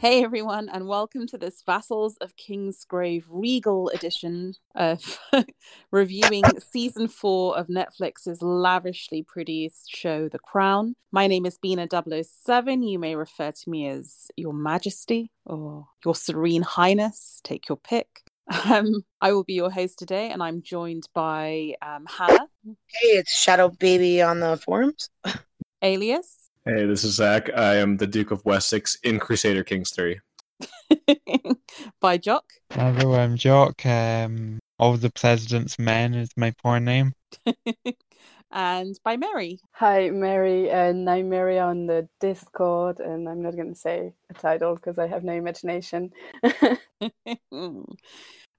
Hey everyone, and welcome to this Vassals of Kingsgrave Regal edition of reviewing season four of Netflix's lavishly produced show, The Crown. My name is Bina 007. You may refer to me as Your Majesty or Your Serene Highness. Take your pick. Um, I will be your host today, and I'm joined by um, Hannah. Hey, it's Shadow Baby on the forums. Alias. Hey, this is Zach. I am the Duke of Wessex in Crusader Kings 3. by Jock. Hello, I'm Jock. Um, All the President's Men is my porn name. and by Mary. Hi, Mary, and I'm Mary on the Discord, and I'm not going to say a title because I have no imagination.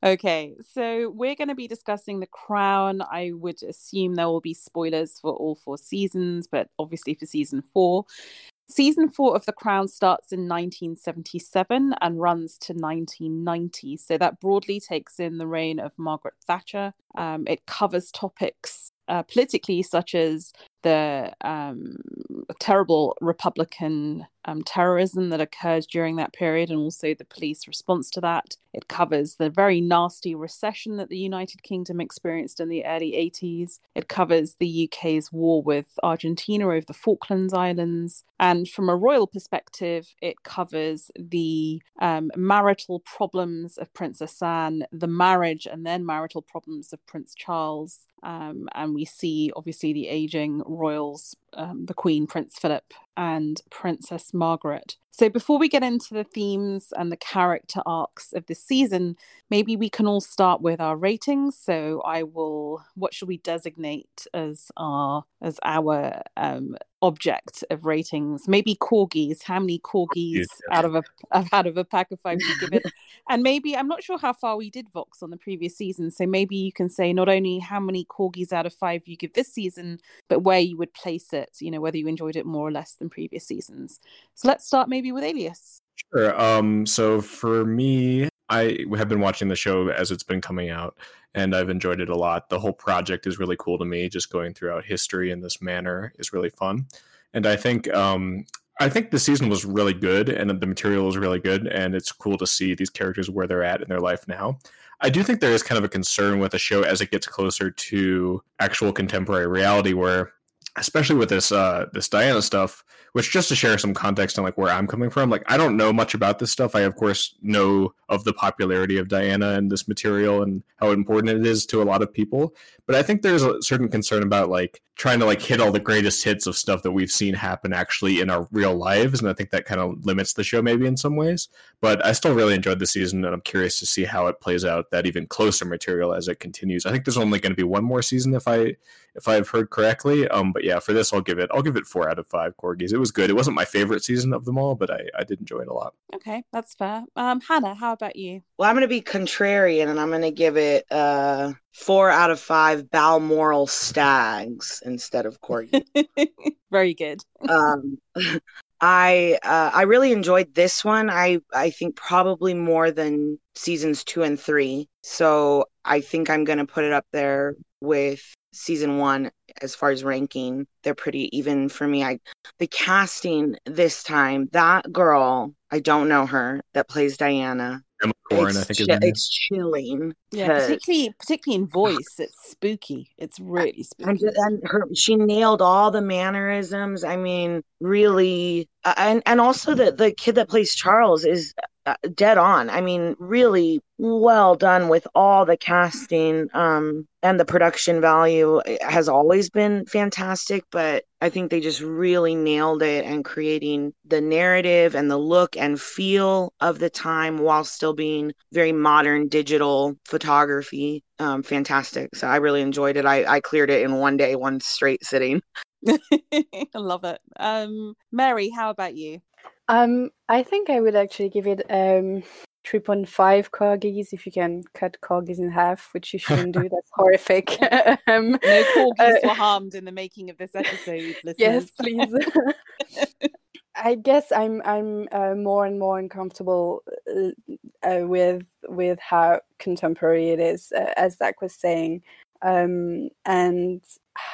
Okay, so we're going to be discussing The Crown. I would assume there will be spoilers for all four seasons, but obviously for season four. Season four of The Crown starts in 1977 and runs to 1990. So that broadly takes in the reign of Margaret Thatcher. Um, it covers topics uh, politically, such as the um, terrible Republican um, terrorism that occurred during that period and also the police response to that. It covers the very nasty recession that the United Kingdom experienced in the early 80s. It covers the UK's war with Argentina over the Falklands Islands. And from a royal perspective, it covers the um, marital problems of Princess Anne, the marriage and then marital problems of Prince Charles. Um, and we see obviously the aging royals, um, the Queen, Prince Philip, and Princess Margaret. So, before we get into the themes and the character arcs of this season, maybe we can all start with our ratings. So, I will. What should we designate as our as our um, object of ratings? Maybe corgis. How many corgis out of a out of a pack of five you give it? and maybe I'm not sure how far we did Vox on the previous season. So maybe you can say not only how many corgis out of five you give this season, but where you would place it. You know whether you enjoyed it more or less than previous seasons. So let's start maybe with Alias. Sure. Um, so for me, I have been watching the show as it's been coming out, and I've enjoyed it a lot. The whole project is really cool to me. Just going throughout history in this manner is really fun, and I think um, I think the season was really good, and the material was really good, and it's cool to see these characters where they're at in their life now. I do think there is kind of a concern with the show as it gets closer to actual contemporary reality, where especially with this uh this Diana stuff, which just to share some context on like where I'm coming from, like I don't know much about this stuff. I of course know of the popularity of Diana and this material and how important it is to a lot of people, but I think there's a certain concern about like trying to like hit all the greatest hits of stuff that we've seen happen actually in our real lives and I think that kind of limits the show maybe in some ways. But I still really enjoyed the season and I'm curious to see how it plays out that even closer material as it continues. I think there's only going to be one more season if I if I've heard correctly. Um but yeah, for this I'll give it I'll give it 4 out of 5 corgis. It was good. It wasn't my favorite season of them all, but I, I did enjoy it a lot. Okay, that's fair. Um, Hannah, how about you? Well, I'm going to be contrarian and I'm going to give it uh, four out of five Balmoral stags instead of corgi. Very good. um, I uh, I really enjoyed this one. I I think probably more than seasons two and three. So I think I'm going to put it up there with season one as far as ranking they're pretty even for me i the casting this time that girl i don't know her that plays diana Emma Corrin, it's, I think chi- it's chilling Yeah, particularly particularly in voice, it's spooky. It's really spooky. and her she nailed all the mannerisms i mean really uh, and and also the the kid that plays charles is dead on. I mean really well done with all the casting um and the production value. It has always been fantastic but i think they just really nailed it and creating the narrative and the look and feel of the time while still being very modern digital photography. Um fantastic. So i really enjoyed it. I i cleared it in one day one straight sitting. I love it. Um, Mary, how about you? Um, I think I would actually give it um 3.5 corgis if you can cut corgis in half, which you shouldn't do. That's horrific. um, No corgis uh, were harmed in the making of this episode, listeners. yes, please. I guess I'm I'm uh, more and more uncomfortable uh, uh, with with how contemporary it is, uh, as Zach was saying, um, and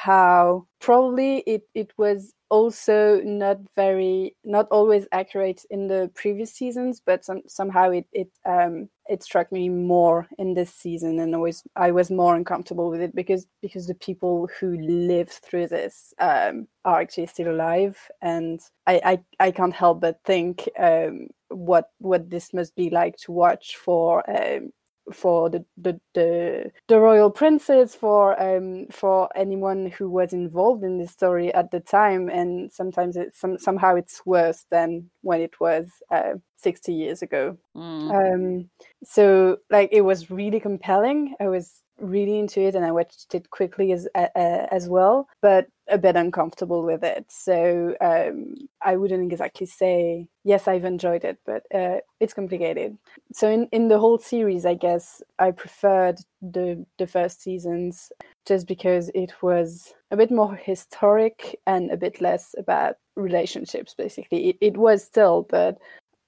how probably it it was also not very not always accurate in the previous seasons but some, somehow it it um it struck me more in this season and always I was more uncomfortable with it because because the people who lived through this um are actually still alive. And I I, I can't help but think um what what this must be like to watch for um for the the the, the royal princes for um for anyone who was involved in this story at the time. And sometimes it's some, somehow it's worse than when it was uh, 60 years ago. Mm. um so like it was really compelling. I was really into it and i watched it quickly as uh, as well but a bit uncomfortable with it. So um i wouldn't exactly say yes i've enjoyed it but uh, it's complicated. So in in the whole series i guess i preferred the the first seasons just because it was a bit more historic and a bit less about relationships basically. It, it was still but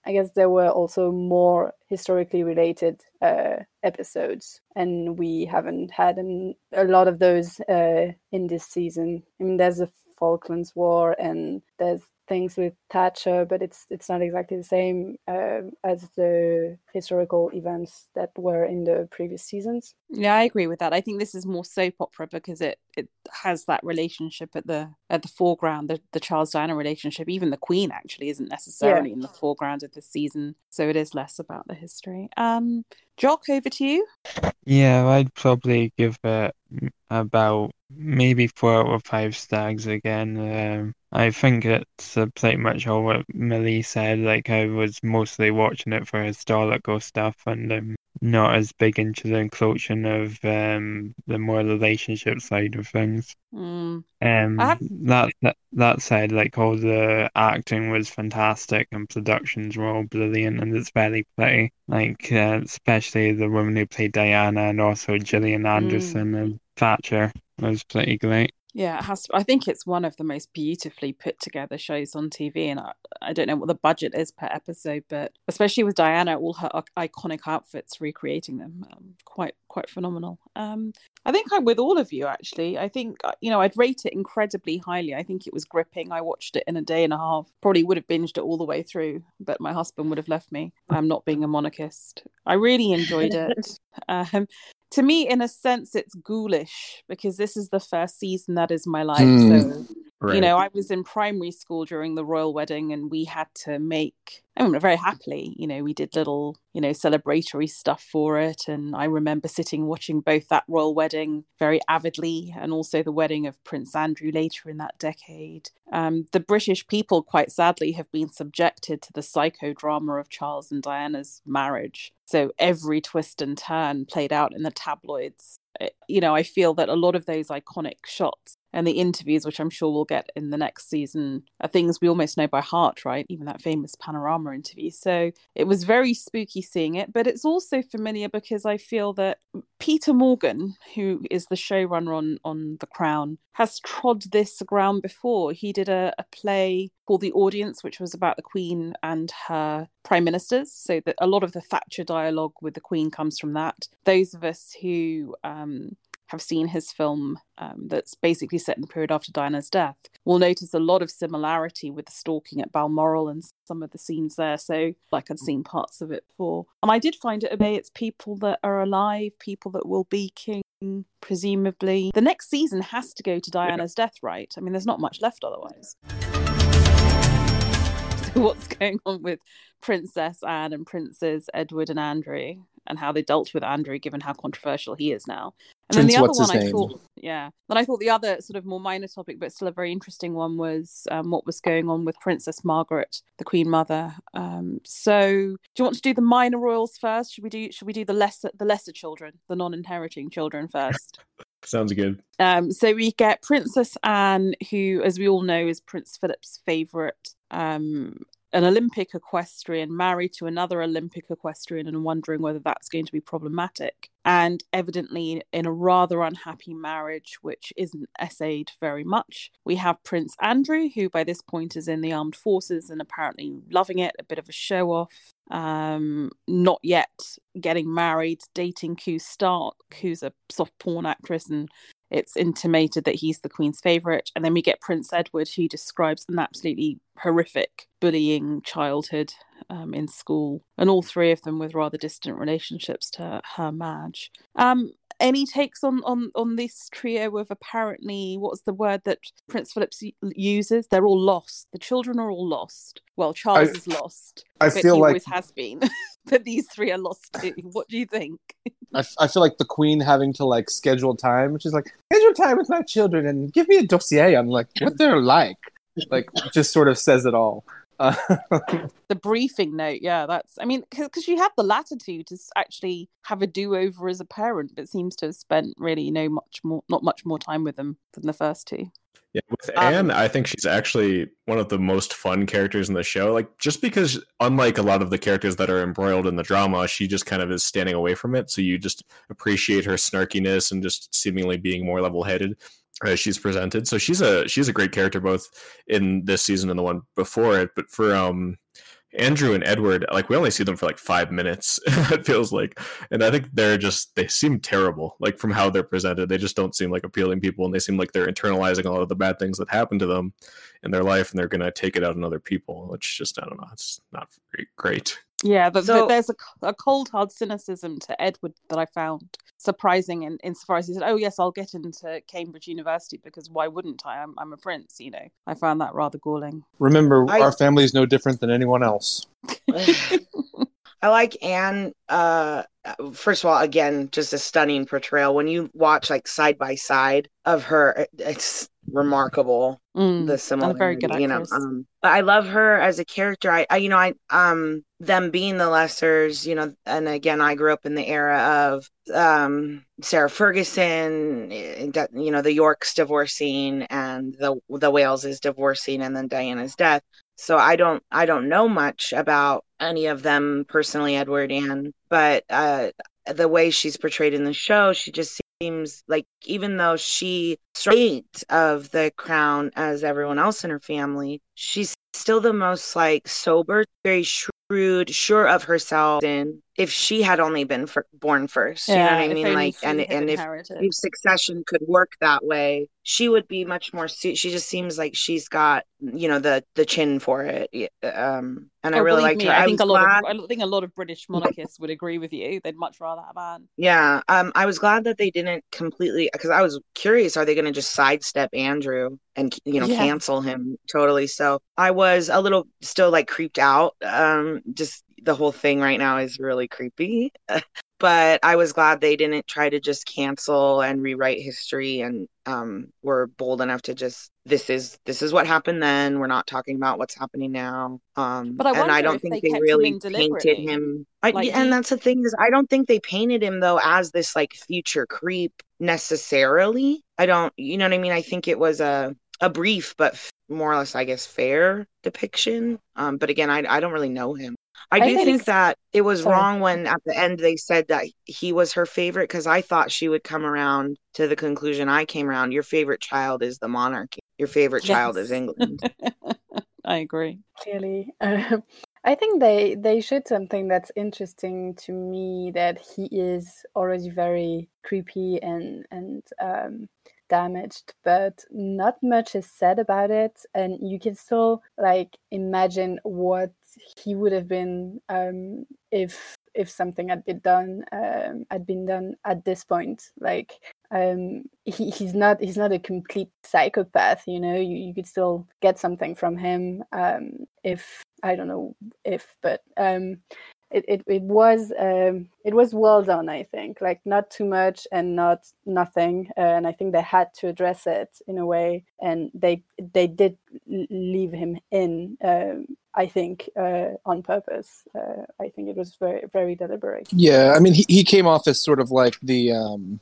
I guess there were also more historically related uh, episodes, and we haven't had an, a lot of those uh, in this season. I mean, there's the Falklands War, and there's things with Thatcher, but it's it's not exactly the same uh, as the historical events that were in the previous seasons. Yeah, I agree with that. I think this is more soap opera because it it has that relationship at the at the foreground, the the Charles Diana relationship. Even the Queen actually isn't necessarily yeah. in the foreground of the season, so it is less about the history. Um, Jock, over to you. Yeah, I'd probably give it about maybe four out of five stags again. Um, I think it's uh, pretty much all what Millie said. Like I was mostly watching it for historical stuff, and I'm not as big into the inclusion of um, the more relationship side of things. Mm. Um, have... that, that that said, like all the acting was fantastic and productions were all brilliant, and it's very pretty. Like uh, especially the woman who played Diana, and also Gillian Anderson Mm. and Thatcher was pretty great. Yeah, it has. To, I think it's one of the most beautifully put together shows on TV, and I, I don't know what the budget is per episode, but especially with Diana, all her iconic outfits, recreating them, um, quite quite phenomenal. Um, I think I'm with all of you actually. I think uh, you know I'd rate it incredibly highly. I think it was gripping. I watched it in a day and a half. Probably would have binged it all the way through, but my husband would have left me. I'm not being a monarchist. I really enjoyed it. um, to me, in a sense, it's ghoulish because this is the first season that is my life. Hmm. So, Right. you know, I was in primary school during the royal wedding and we had to make, I mean, very happily, you know, we did little, you know, celebratory stuff for it. And I remember sitting watching both that royal wedding very avidly and also the wedding of Prince Andrew later in that decade. Um, the British people, quite sadly, have been subjected to the psychodrama of Charles and Diana's marriage. So every twist and turn played out in the tabloids. Uh, You know, I feel that a lot of those iconic shots and the interviews, which I'm sure we'll get in the next season, are things we almost know by heart, right? Even that famous panorama interview. So it was very spooky seeing it, but it's also familiar because I feel that Peter Morgan, who is the showrunner on on The Crown, has trod this ground before. He did a, a play called The Audience, which was about the Queen and her prime ministers. So that a lot of the Thatcher dialogue with the Queen comes from that. Those of us who um, have seen his film um, that's basically set in the period after Diana's death will notice a lot of similarity with the stalking at Balmoral and some of the scenes there. So, like I'd seen parts of it before. And I did find it okay. It's people that are alive, people that will be king, presumably. The next season has to go to Diana's death, right? I mean, there's not much left otherwise. So, what's going on with Princess Anne and Princes Edward and Andrew? And how they dealt with Andrew, given how controversial he is now. And then the other what's one his I name? thought, yeah. Then I thought the other sort of more minor topic, but still a very interesting one, was um, what was going on with Princess Margaret, the Queen Mother. Um, so, do you want to do the minor royals first? Should we do? Should we do the lesser, the lesser children, the non-inheriting children first? Sounds good. Um, so we get Princess Anne, who, as we all know, is Prince Philip's favourite, um, an Olympic equestrian married to another Olympic equestrian and wondering whether that's going to be problematic. And evidently, in a rather unhappy marriage, which isn't essayed very much, we have Prince Andrew, who by this point is in the armed forces and apparently loving it, a bit of a show off. Um, not yet getting married, dating Koo Stark, who's a soft porn actress and it's intimated that he's the Queen's favourite. And then we get Prince Edward, who describes an absolutely horrific bullying childhood um, in school, and all three of them with rather distant relationships to her Madge. Um, any takes on on on this trio of apparently what's the word that Prince Philip uses? They're all lost. The children are all lost. Well, Charles I, is lost. I feel he like always has been, but these three are lost too. What do you think? I, I feel like the Queen having to like schedule time, which is like schedule time with my children and give me a dossier on like what they're like. Like just sort of says it all. Uh, the briefing note, yeah, that's. I mean, because you have the latitude to actually have a do-over as a parent, but seems to have spent really no much more, not much more time with them than the first two. Yeah, with um, Anne, I think she's actually one of the most fun characters in the show. Like, just because, unlike a lot of the characters that are embroiled in the drama, she just kind of is standing away from it. So you just appreciate her snarkiness and just seemingly being more level-headed as she's presented. So she's a she's a great character both in this season and the one before it. But for um Andrew and Edward, like we only see them for like five minutes, it feels like. And I think they're just they seem terrible, like from how they're presented. They just don't seem like appealing people and they seem like they're internalizing a lot of the bad things that happen to them in their life and they're gonna take it out on other people, which just I don't know, it's not very great. Yeah, but, so, but there's a, a, cold hard cynicism to Edward that I found surprising in insofar as he said, "Oh yes, I'll get into Cambridge University because why wouldn't I? I'm, I'm a prince." You know, I found that rather galling. Remember, I... our family is no different than anyone else. I like Anne. Uh, first of all, again, just a stunning portrayal. When you watch like side by side of her, it's remarkable. Mm, the similarity, very good you know. Um, but I love her as a character. I, I, you know, I um them being the Lessers, you know, and again, I grew up in the era of um Sarah Ferguson, eh, you know, the Yorks divorcing and the the Wales is divorcing, and then Diana's death. So I don't I don't know much about any of them personally, Edward and but uh, the way she's portrayed in the show, she just seems like even though she straight of the crown as everyone else in her family, she's still the most like sober, very shrewd, sure of herself, and if she had only been for, born first, yeah, you know what I mean? Like, and and if, if succession could work that way, she would be much more. She just seems like she's got, you know, the the chin for it. Um, and oh, I really like her. I, I think a lot glad... of I think a lot of British monarchists would agree with you. They'd much rather have Anne. Yeah, um, I was glad that they didn't completely because I was curious: are they going to just sidestep Andrew and you know yeah. cancel him totally? So I was a little still like creeped out. Um, just the whole thing right now is really creepy. but I was glad they didn't try to just cancel and rewrite history and um, were bold enough to just this is this is what happened then. We're not talking about what's happening now. Um, but I and I don't think they, they really him painted him. I, like, and that's the thing is, I don't think they painted him though as this like future creep necessarily. I don't, you know what I mean. I think it was a a brief but more or less, I guess, fair depiction. Um, but again, I I don't really know him. I do I think, think that it was sorry. wrong when at the end they said that he was her favorite because I thought she would come around to the conclusion I came around. Your favorite child is the monarchy. Your favorite yes. child is England. I agree. Clearly. Uh, I think they they showed something that's interesting to me that he is already very creepy and and um, damaged, but not much is said about it, and you can still like imagine what he would have been um, if if something had been done um, had been done at this point. Like um, he, he's not he's not a complete psychopath. You know, you, you could still get something from him um, if I don't know if, but um, it, it, it was um, it was well done i think like not too much and not nothing uh, and i think they had to address it in a way and they they did leave him in um, i think uh, on purpose. Uh, i think it was very very deliberate. Yeah i mean he, he came off as sort of like the um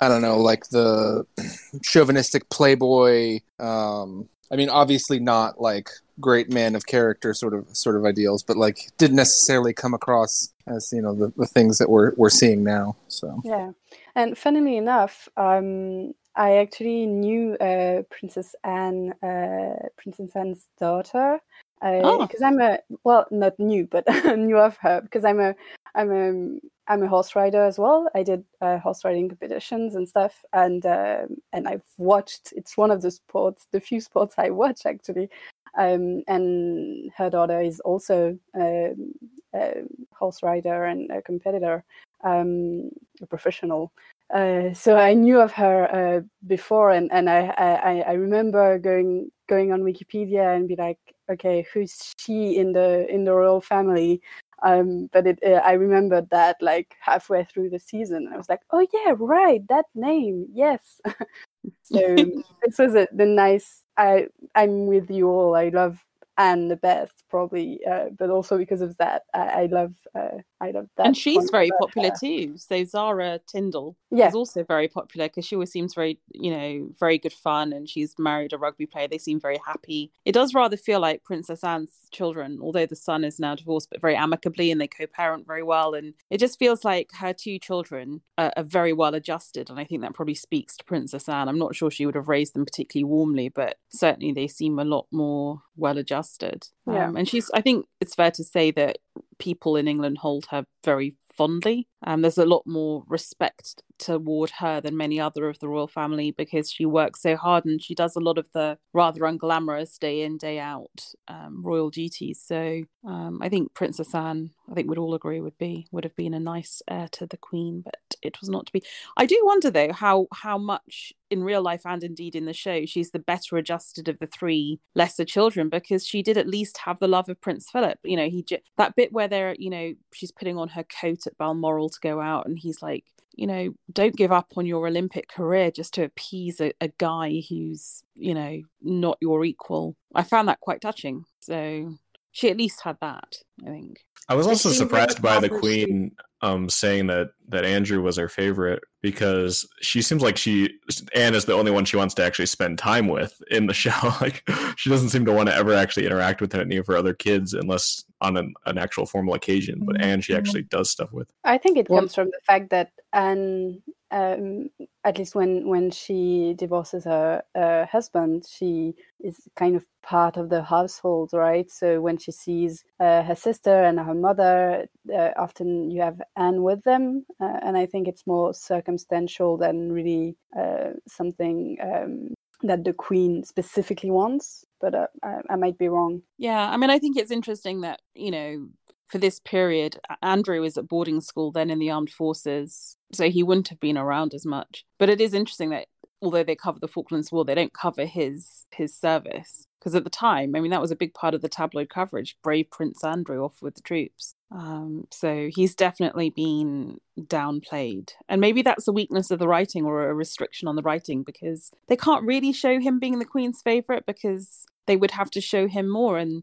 i don't know like the chauvinistic playboy um i mean obviously not like great man of character sort of sort of ideals, but like didn't necessarily come across as you know the, the things that we're we're seeing now. So yeah, and funnily enough, um, I actually knew uh, Princess Anne, uh, Princess Anne's daughter, because uh, oh. I'm a well, not new, but knew of her because I'm a I'm a I'm a horse rider as well. I did uh, horse riding competitions and stuff, and um, and I've watched. It's one of the sports, the few sports I watch actually. Um, and her daughter is also um, a horse rider and a competitor, um, a professional. Uh, so I knew of her uh, before, and, and I, I, I remember going going on Wikipedia and be like, okay, who's she in the in the royal family? Um, but it, uh, I remembered that like halfway through the season, I was like, oh yeah, right, that name, yes. so this was a, the nice. I I'm with you all. I love Anne the best, probably, uh, but also because of that, I, I love uh, I love that. And she's very popular her. too. So Zara Tindall yeah. is also very popular because she always seems very, you know, very good fun, and she's married a rugby player. They seem very happy. It does rather feel like Princess Anne's children, although the son is now divorced, but very amicably, and they co-parent very well. And it just feels like her two children are, are very well adjusted, and I think that probably speaks to Princess Anne. I'm not sure she would have raised them particularly warmly, but certainly they seem a lot more well adjusted. Yeah. Um, and she's, I think it's fair to say that people in England hold her very fondly. Um, there's a lot more respect toward her than many other of the royal family because she works so hard and she does a lot of the rather unglamorous day in day out um, royal duties. So um, I think Princess Anne, I think we'd all agree would be would have been a nice heir to the Queen, but it was not to be. I do wonder though how how much in real life and indeed in the show she's the better adjusted of the three lesser children because she did at least have the love of Prince Philip. You know, he that bit where they're you know she's putting on her coat at Balmoral to go out and he's like you know, don't give up on your Olympic career just to appease a, a guy who's, you know, not your equal. I found that quite touching. So she at least had that, I think. I was also surprised by the Queen um, saying that that Andrew was her favorite because she seems like she Anne is the only one she wants to actually spend time with in the show. like she doesn't seem to want to ever actually interact with any of her other kids unless on an, an actual formal occasion. But Anne, she actually does stuff with. I think it comes from the fact that Anne um, at least when when she divorces her uh, husband, she is kind of part of the household, right? So when she sees uh, her sister and her mother, uh, often you have Anne with them, uh, and I think it's more circumstantial than really uh, something. Um, that the queen specifically wants but uh, I, I might be wrong yeah i mean i think it's interesting that you know for this period, Andrew was at boarding school then in the armed forces, so he wouldn't have been around as much. But it is interesting that although they cover the Falklands War, they don't cover his his service because at the time, I mean, that was a big part of the tabloid coverage. Brave Prince Andrew off with the troops. Um, so he's definitely been downplayed, and maybe that's a weakness of the writing or a restriction on the writing because they can't really show him being the Queen's favorite because they would have to show him more and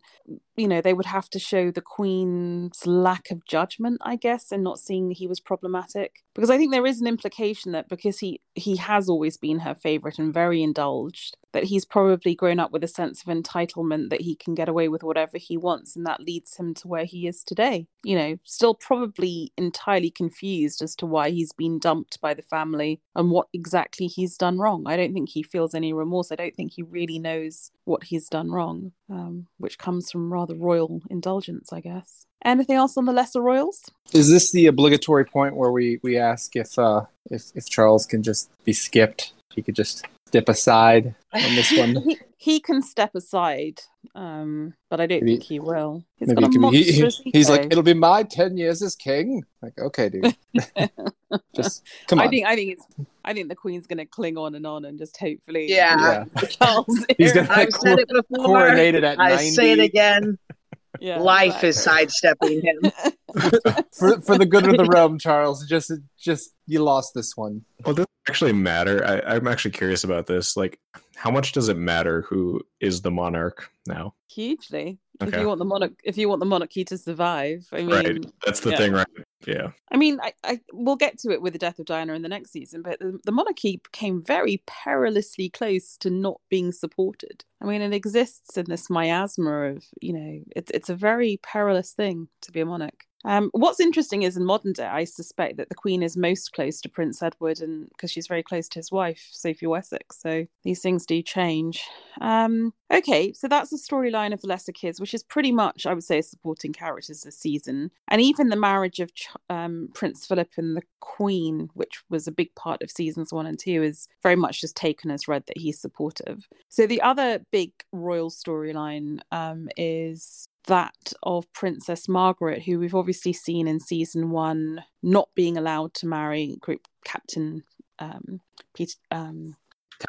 you know they would have to show the queen's lack of judgment i guess and not seeing he was problematic. Because i think there is an implication that because he he has always been her favorite and very indulged that he's probably grown up with a sense of entitlement that he can get away with whatever he wants and that leads him to where he is today. You know still probably entirely confused as to why he's been dumped by the family and what exactly he's done wrong. I don't think he feels any remorse. I don't think he really knows what he's done wrong um, which comes from rather royal indulgence, I guess. Anything else on the lesser royals? Is this the obligatory point where we, we ask if uh, if if Charles can just be skipped? He could just step aside on this one. he, he, can step aside, um, but I don't maybe, think he will. He's maybe he, he, he's like, it'll be my ten years as king. Like, okay, dude, just come on. I think I think it's I think the Queen's going to cling on and on and just hopefully. Yeah. yeah. Charles. He's going to I've it. Coronated at I 90. say it again. Yeah, Life exactly. is sidestepping him. for for the good of the realm, Charles. Just just you lost this one. Well, does it actually matter? I, I'm actually curious about this. Like, how much does it matter who is the monarch now? Hugely. Okay. If you want the monarch, if you want the monarchy to survive, I mean, right. That's the yeah. thing, right? Yeah. I mean, I, I we'll get to it with the death of Diana in the next season, but the, the monarchy came very perilously close to not being supported. I mean, it exists in this miasma of, you know, it's it's a very perilous thing to be a monarch. Um, what's interesting is in modern day, I suspect that the Queen is most close to Prince Edward, and because she's very close to his wife, Sophie Wessex. So these things do change. Um, okay, so that's the storyline of the Lesser Kids, which is pretty much, I would say, supporting characters this season, and even the marriage of um, Prince Philip and the Queen, which was a big part of seasons one and two, is very much just taken as read that he's supportive. So the other big royal storyline um, is that of Princess Margaret, who we've obviously seen in season one not being allowed to marry Group Captain um, Peter um,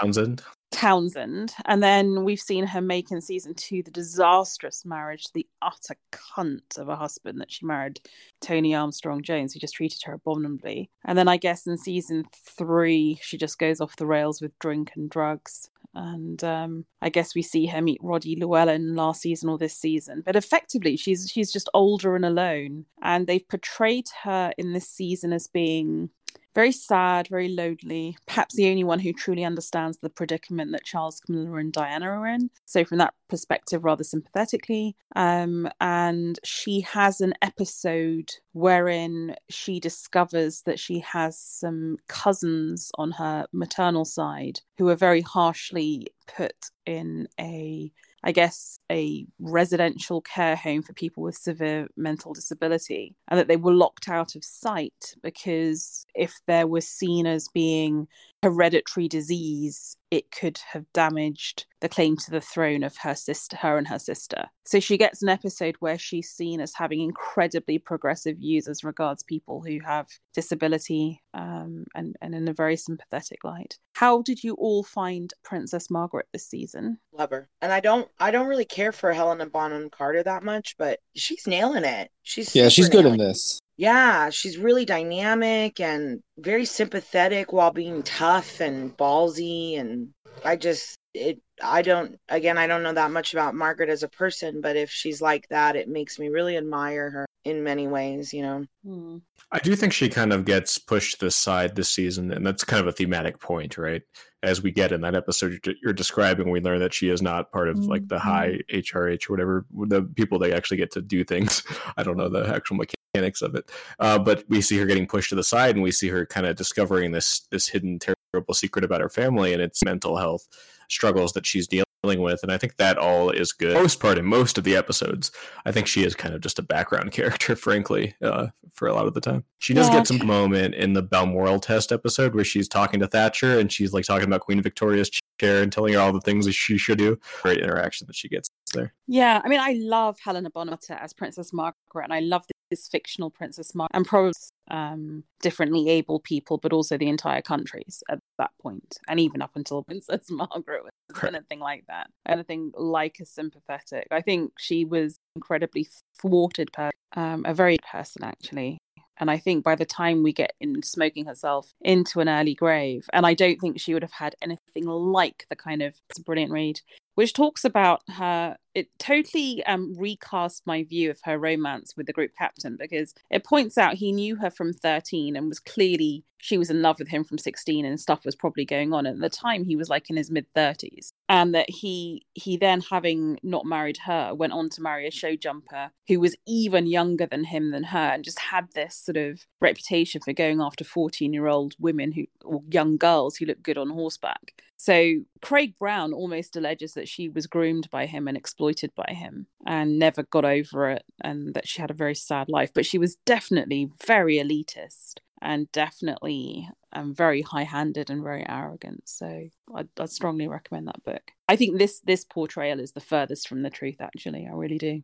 Townsend. Townsend. And then we've seen her make in season two the disastrous marriage, the utter cunt of a husband that she married, Tony Armstrong Jones, who just treated her abominably. And then I guess in season three, she just goes off the rails with drink and drugs. And um, I guess we see her meet Roddy Llewellyn last season or this season. But effectively, she's she's just older and alone. And they've portrayed her in this season as being very sad, very lonely, perhaps the only one who truly understands the predicament that Charles, Camilla, and Diana are in. So, from that perspective, rather sympathetically. Um, and she has an episode wherein she discovers that she has some cousins on her maternal side who are very harshly put in a I guess, a residential care home for people with severe mental disability, and that they were locked out of sight because if there was seen as being hereditary disease, it could have damaged the claim to the throne of her sister, her and her sister. So she gets an episode where she's seen as having incredibly progressive views as regards people who have disability, um, and and in a very sympathetic light. How did you all find Princess Margaret this season? Love her, and I don't I don't really care for Helena Bonham Carter that much, but she's nailing it. She's yeah, she's good nailing in this. Yeah, she's really dynamic and very sympathetic while being tough and ballsy and I just it I don't again I don't know that much about Margaret as a person, but if she's like that, it makes me really admire her in many ways, you know. Hmm. I do think she kind of gets pushed to the side this season, and that's kind of a thematic point, right? As we get in that episode you're describing, we learn that she is not part of like the high HRH or whatever, the people they actually get to do things. I don't know the actual mechanics of it, uh, but we see her getting pushed to the side, and we see her kind of discovering this this hidden terrible secret about her family and its mental health struggles that she's dealing with and i think that all is good. Most part in most of the episodes i think she is kind of just a background character frankly uh, for a lot of the time. She does Yeah. get some moment in the balmoral test episode where she's talking to thatcher and she's like talking about queen victoria's chair and telling her all the things that she should do. Great interaction that she gets there. Yeah, I mean, I love Helena Bonham Carter as Princess Margaret, and I love this fictional Princess Margaret, and probably um, differently able people, but also the entire countries at that point, and even up until Princess Margaret was Correct. anything like that, anything like a sympathetic. I think she was incredibly thwarted, per- um, a very person actually. And I think by the time we get in smoking herself into an early grave, and I don't think she would have had anything like the kind of it's a brilliant read, which talks about her. It totally um, recast my view of her romance with the group captain because it points out he knew her from 13 and was clearly she was in love with him from 16 and stuff was probably going on. And at the time, he was like in his mid 30s, and that he he then having not married her went on to marry a show jumper who was even younger than him than her and just had this sort of reputation for going after 14 year old women who or young girls who look good on horseback so craig brown almost alleges that she was groomed by him and exploited by him and never got over it and that she had a very sad life but she was definitely very elitist and definitely um, very high-handed and very arrogant. So I'd, I'd strongly recommend that book. I think this this portrayal is the furthest from the truth. Actually, I really do.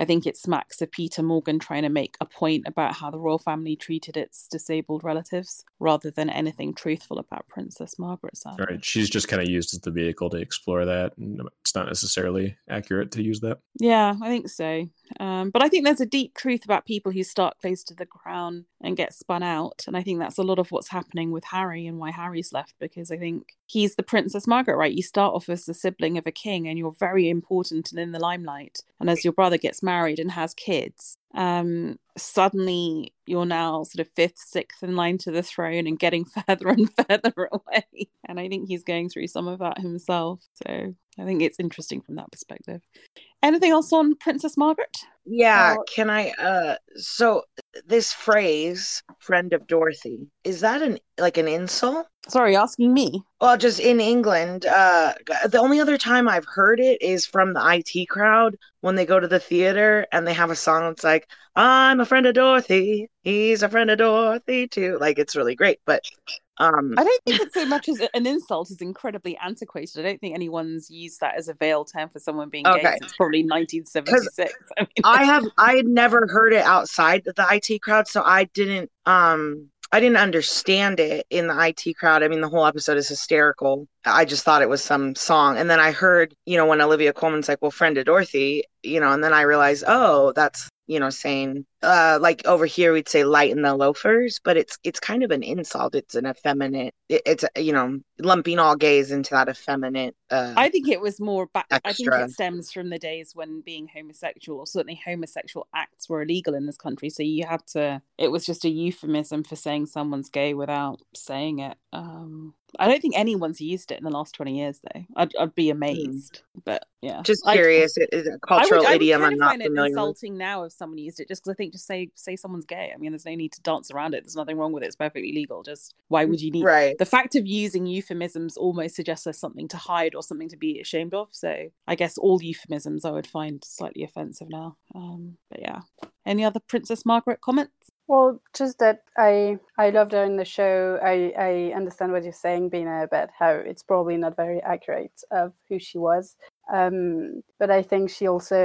I think it smacks of Peter Morgan trying to make a point about how the royal family treated its disabled relatives rather than anything truthful about Princess Margaret. Sadly. right she's just kind of used as the vehicle to explore that and it's not necessarily accurate to use that Yeah, I think so. Um, but I think there's a deep truth about people who start close to the crown and get spun out. And I think that's a lot of what's happening with Harry and why Harry's left because I think he's the Princess Margaret, right? You start off as the sibling of a king and you're very important and in the limelight. And as your brother gets married and has kids, um, suddenly you're now sort of fifth, sixth in line to the throne and getting further and further away. And I think he's going through some of that himself. So I think it's interesting from that perspective. Anything else on Princess Margaret? Yeah, can I uh so this phrase friend of Dorothy, is that an like an insult? Sorry, asking me. Well, just in England, uh the only other time I've heard it is from the IT crowd when they go to the theater and they have a song that's like I'm a friend of Dorothy, he's a friend of Dorothy too. Like it's really great, but um, I don't think it's so much as an insult is incredibly antiquated. I don't think anyone's used that as a veiled term for someone being Okay. gay since probably 1976. I, mean, I have I had never heard it outside the IT crowd, so I didn't um I didn't understand it in the IT crowd. I mean, the whole episode is hysterical. I just thought it was some song, and then I heard, you know, when Olivia Colman's like, "Well, friend of Dorothy," you know, and then I realized, oh, that's you know, saying uh like over here we'd say lighten the loafers, but it's it's kind of an insult. It's an effeminate. It, it's you know lumping all gays into that effeminate. Uh, I think it was more back. I think it stems from the days when being homosexual, or certainly homosexual acts, were illegal in this country. So you had to. It was just a euphemism for saying someone's gay without saying it. Um, I don't think anyone's used it in the last twenty years, though. I'd, I'd be amazed. But yeah, just I- curious. It is a I would, cultural I would idiom. kind I'm not find it familiar with. insulting now if someone used it, just because I think just say say someone's gay. I mean, there's no need to dance around it. There's nothing wrong with it. It's perfectly legal. Just why would you need Right. the fact of using euphemisms almost suggests there's something to hide or something to be ashamed of. So I guess all euphemisms I would find slightly offensive now. Um, but yeah. Any other Princess Margaret comments? Well, just that I I loved her in the show. I I understand what you're saying, Bina, about how it's probably not very accurate of who she was. Um, but I think she also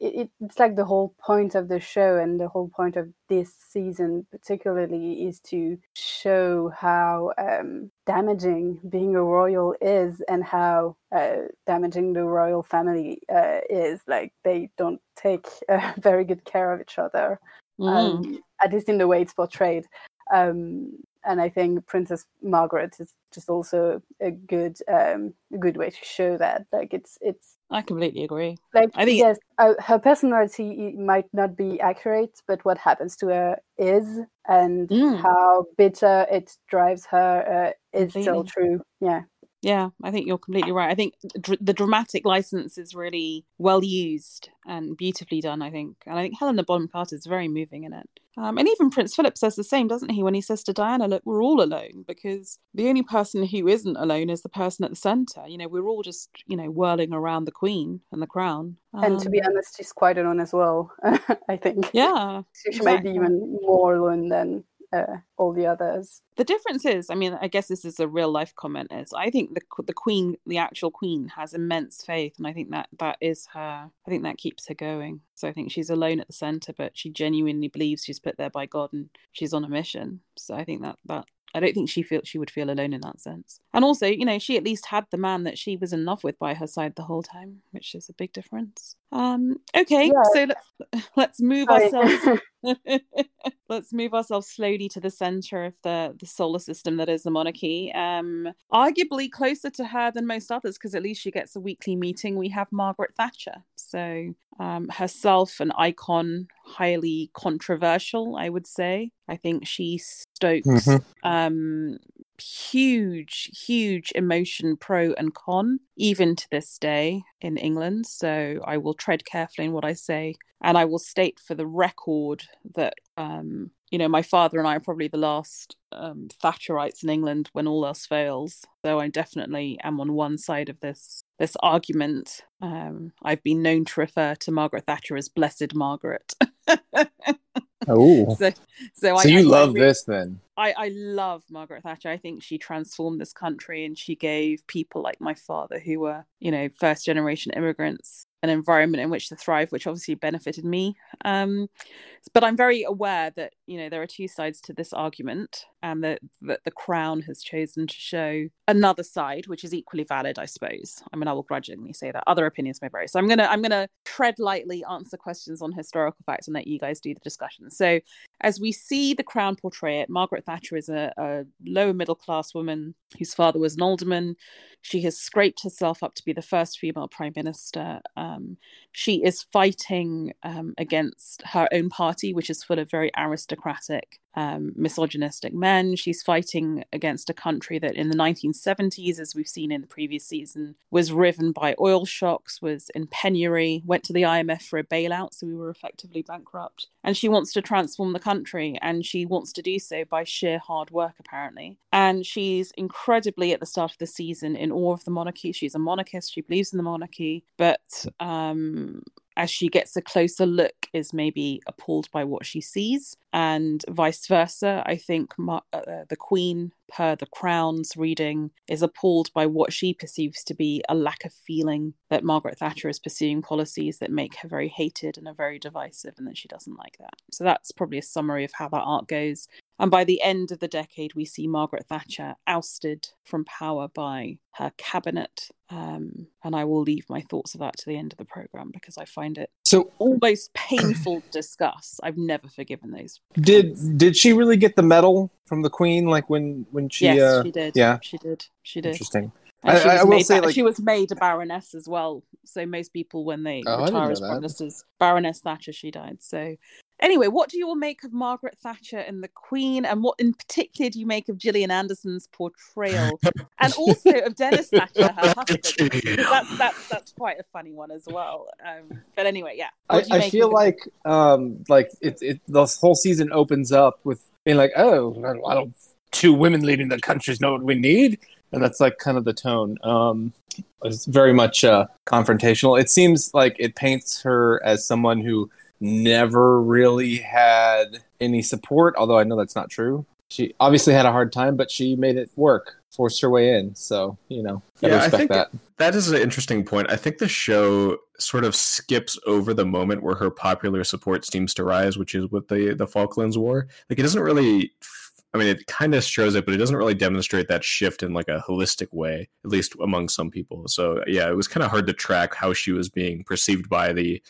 it, it- it's like the whole point of the show and the whole point of this season particularly is to show how um, damaging being a royal is and how uh, damaging the royal family uh, is. Like they don't take uh, very good care of each other Mm. um, at least in the way it's portrayed. Um, and I think Princess Margaret is just also a good um, a good way to show that. Like it's it's I completely agree. like I think- yes, uh, her personality might not be accurate, but what happens to her is, and Mm. how bitter it drives her uh, is still true. Yeah. Yeah, I think you're completely right. I think dr- the dramatic license is really well used and beautifully done. I think, and I think Helena Bonham Carter is very moving in it. Um, and even Prince Philip says the same, doesn't he, when he says to Diana, "Look, we're all alone because the only person who isn't alone is the person at the center. You know, we're all just you know whirling around the Queen and the crown." and to be Um, honest, she's quite alone as well. I think. yeah, She might be even more alone than uh, all the others. the difference is i mean i guess this is a real life comment is i think the the queen the actual queen has immense faith and i think that that is her i think that keeps her going so i think she's alone at the center but she genuinely believes she's put there by god and she's on a mission so i think that that I don't think she feel she would feel alone in that sense. And also, you know, she at least had the man that she was in love with by her side the whole time, which is a big difference. Um, okay, Yeah. so let's let's move Sorry. ourselves Let's move ourselves slowly to the center of the the solar system that is the monarchy. Um, arguably closer to her than most others, because at least she gets a weekly meeting. We have Margaret Thatcher, so um, herself an icon, highly controversial. I would say. I think she stokes Mhm. um, huge, huge emotion, pro and con, even to this day in England. So I will tread carefully in what I say. And I will state for the record that, um, you know, my father and I are probably the last um, Thatcherites in England when all else fails. So I definitely am on one side of this this argument. Um, I've been known to refer to Margaret Thatcher as Blessed Margaret. Oh, so, so, I, you I- I love re- this then? I, I love Margaret Thatcher. I think she transformed this country and she gave people like my father, who were, you know, first generation immigrants, an environment in which to thrive, which obviously benefited me. Um, but I'm very aware that, you know, there are two sides to this argument and that, that the Crown has chosen to show another side, which is equally valid, I suppose. I mean, I will grudgingly say that. Other opinions may vary. So I'm gonna I'm gonna tread lightly, answer questions on historical facts and let you guys do the discussion. So as we see the crown portray it, Margaret Thatcher is a, a lower middle class woman whose father was an alderman. She has scraped herself up to be the first female prime minister. Um, Um, she is fighting um, against her own party, which is full of very aristocratic, um, misogynistic men. She's fighting against a country that in the 1970s, as we've seen in the previous season, was riven by oil shocks, was in penury, went to the IMF for a bailout, so we were effectively bankrupt. And she wants to transform the country, and she wants to do so by sheer hard work, apparently. And she's incredibly, at the start of the season, in awe of the monarchy. She's a monarchist, she believes in the monarchy, but um, as she gets a closer look, is maybe appalled by what she sees, and vice versa. I think Ma- uh, the Queen, per the Crown's reading, is appalled by what she perceives to be a lack of feeling that Margaret Thatcher is pursuing policies that make her very hated and are very divisive, and that she doesn't like that. So that's probably a summary of how that arc goes. And by the end of the decade, we see Margaret Thatcher ousted from power by her cabinet. Um, and I will leave my thoughts of that to the end of the program because I find it So almost painful to discuss. I've never forgiven those. did did she really get the medal from the Queen? Like when when she? yes, uh, she did. yeah. she did. She did. Interesting. And she I- was I will made say, ba- like- she was made a baroness as well. So most people, when they Oh, I didn't retire as that. prime ministers, Baroness Thatcher, she died. So anyway, what do you all make of Margaret Thatcher and the Queen, and what in particular do you make of Gillian Anderson's portrayal, and also of Dennis Thatcher, her husband? 'Cause That's that's that's quite a funny one as well. Um, but anyway, yeah. I, do you I make feel of like um like it, it the whole season opens up with being like oh I don't, two women leading the countries know what we need. And that's like kind of the tone. Um it's very much uh confrontational. It seems like it paints her as someone who never really had any support although I know that's not true she obviously had a hard time but she made it work forced her way in so you know gotta Yeah, I think that that is an interesting point. I think the show sort of skips over the moment where her popular support seems to rise, which is with the the Falklands War. Like it doesn't really. I mean, it kind of shows it, but it doesn't really demonstrate that shift in like a holistic way, at least among some people. So yeah, it was kind of hard to track how she was being perceived by the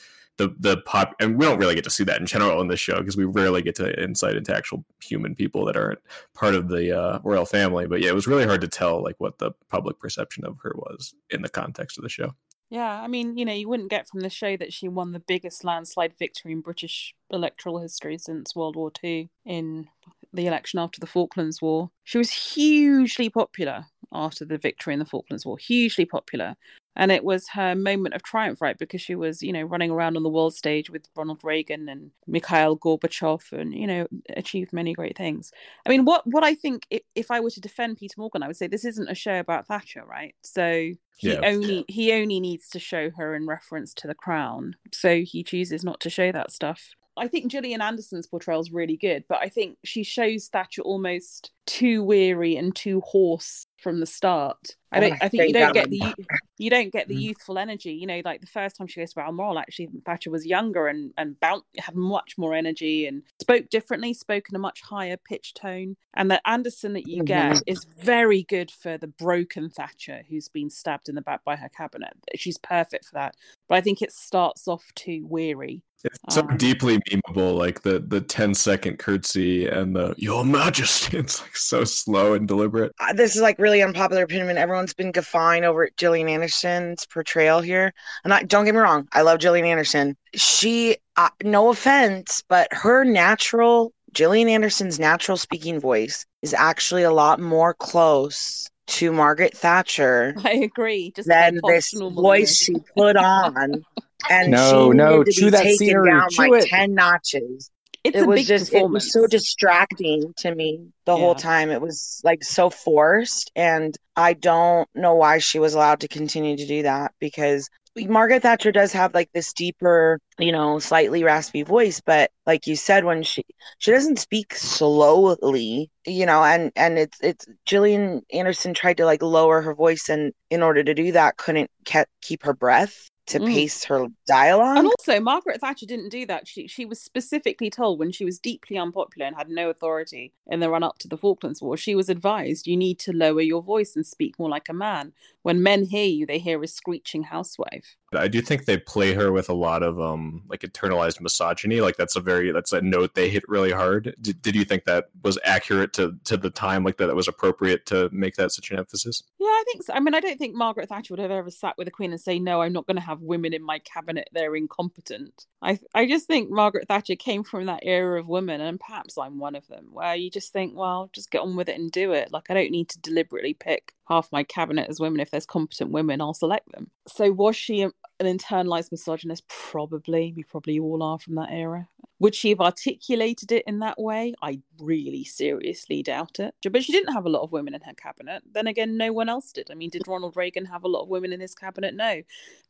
the the pop, and we don't really get to see that in general in this show because we rarely get to insight into actual human people that aren't part of the uh, royal family. But yeah, it was really hard to tell like what the public perception of her was in the context of the show. Yeah, I mean, you know, you wouldn't get from the show that she won the biggest landslide victory in British electoral history since World War II in the election after the Falklands War. She was hugely popular after the victory in the Falklands War, hugely popular. And it was her moment of triumph, right? Because she was, you know, running around on the world stage with Ronald Reagan and Mikhail Gorbachev and, you know, achieved many great things. I mean, what, what I think, if, if I were to defend Peter Morgan, I would say this isn't a show about Thatcher, right? So he Yeah. only he only needs to show her in reference to the crown so he chooses not to show that stuff i think gillian anderson's portrayal is really good but i think she shows thatcher almost too weary and too hoarse from the start. I don't I i think you don't get the you- don't get the Mm. youthful energy. You know like the first time she goes to balmoral actually thatcher was younger and and bound, had much more energy and spoke differently spoke in a much higher pitch tone. And the anderson that you get Mhm. is very good for the broken thatcher who's been stabbed in the back by her cabinet. She's perfect for that. But i think it starts off too weary It's so Um, deeply memeable, like the the 10 second curtsy and the Your Majesty. It's like so slow and deliberate. Uh, this is like really unpopular opinion. Everyone's been guffawing over Gillian Anderson's portrayal here, and I don't get me wrong, I love Gillian Anderson. She, uh, no offense, but her natural Gillian Anderson's natural speaking voice is actually a lot more close to Margaret Thatcher i agree just than this voice she put on. And No, she no, needed to chew be that taken scenery, down chew like it. ten notches. It's it a was big just it was so distracting to me the whole time. It was like so forced and i don't know why she was allowed to continue to do that because margaret thatcher does have like this deeper you know slightly raspy voice but like you said when she she doesn't speak slowly you know and and it's it's Gillian Anderson tried to like lower her voice and in order to do that couldn't ke- keep her breath to Mm. pace her dialogue And also, Margaret Thatcher didn't do that. She she was specifically told when she was deeply unpopular and had no authority in the run up to the Falklands War. She was advised you need to lower your voice and speak more like a man. When men hear you, they hear a screeching housewife. I do think they play her with a lot of um like internalized misogyny. Like that's a very that's a note they hit really hard. Did, did you think that was accurate to to the time? Like that, that was appropriate to make that such an emphasis? Yeah, I think so. I mean, I don't think Margaret Thatcher would have ever sat with the Queen and say, "No, I'm not going to have women in my cabinet. They're incompetent." I I just think Margaret Thatcher came from that era of women, and perhaps I'm one of them, where you just think, "Well, just get on with it and do it." Like I don't need to deliberately pick half my cabinet as women. If there's competent women, I'll select them. So was she an internalized misogynist? Probably. We probably all are from that era. Would she have articulated it in that way? I really seriously doubt it. But she didn't have a lot of women in her cabinet. Then again, no one else did. I mean, did Ronald Reagan have a lot of women in his cabinet? No.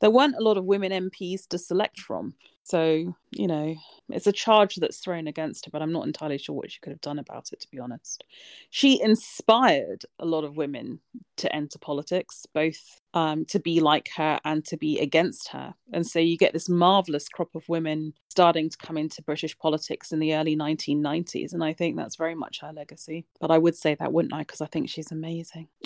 There weren't a lot of women MPs to select from. So, you know, it's a charge that's thrown against her, but I'm not entirely sure what she could have done about it, to be honest. She inspired a lot of women to enter politics, both um, to be like her and to be against her. And so you get this marvelous crop of women starting to come into British politics in the early 1990s. And I think that's very much her legacy. But I would say that, wouldn't I? Because I think she's amazing.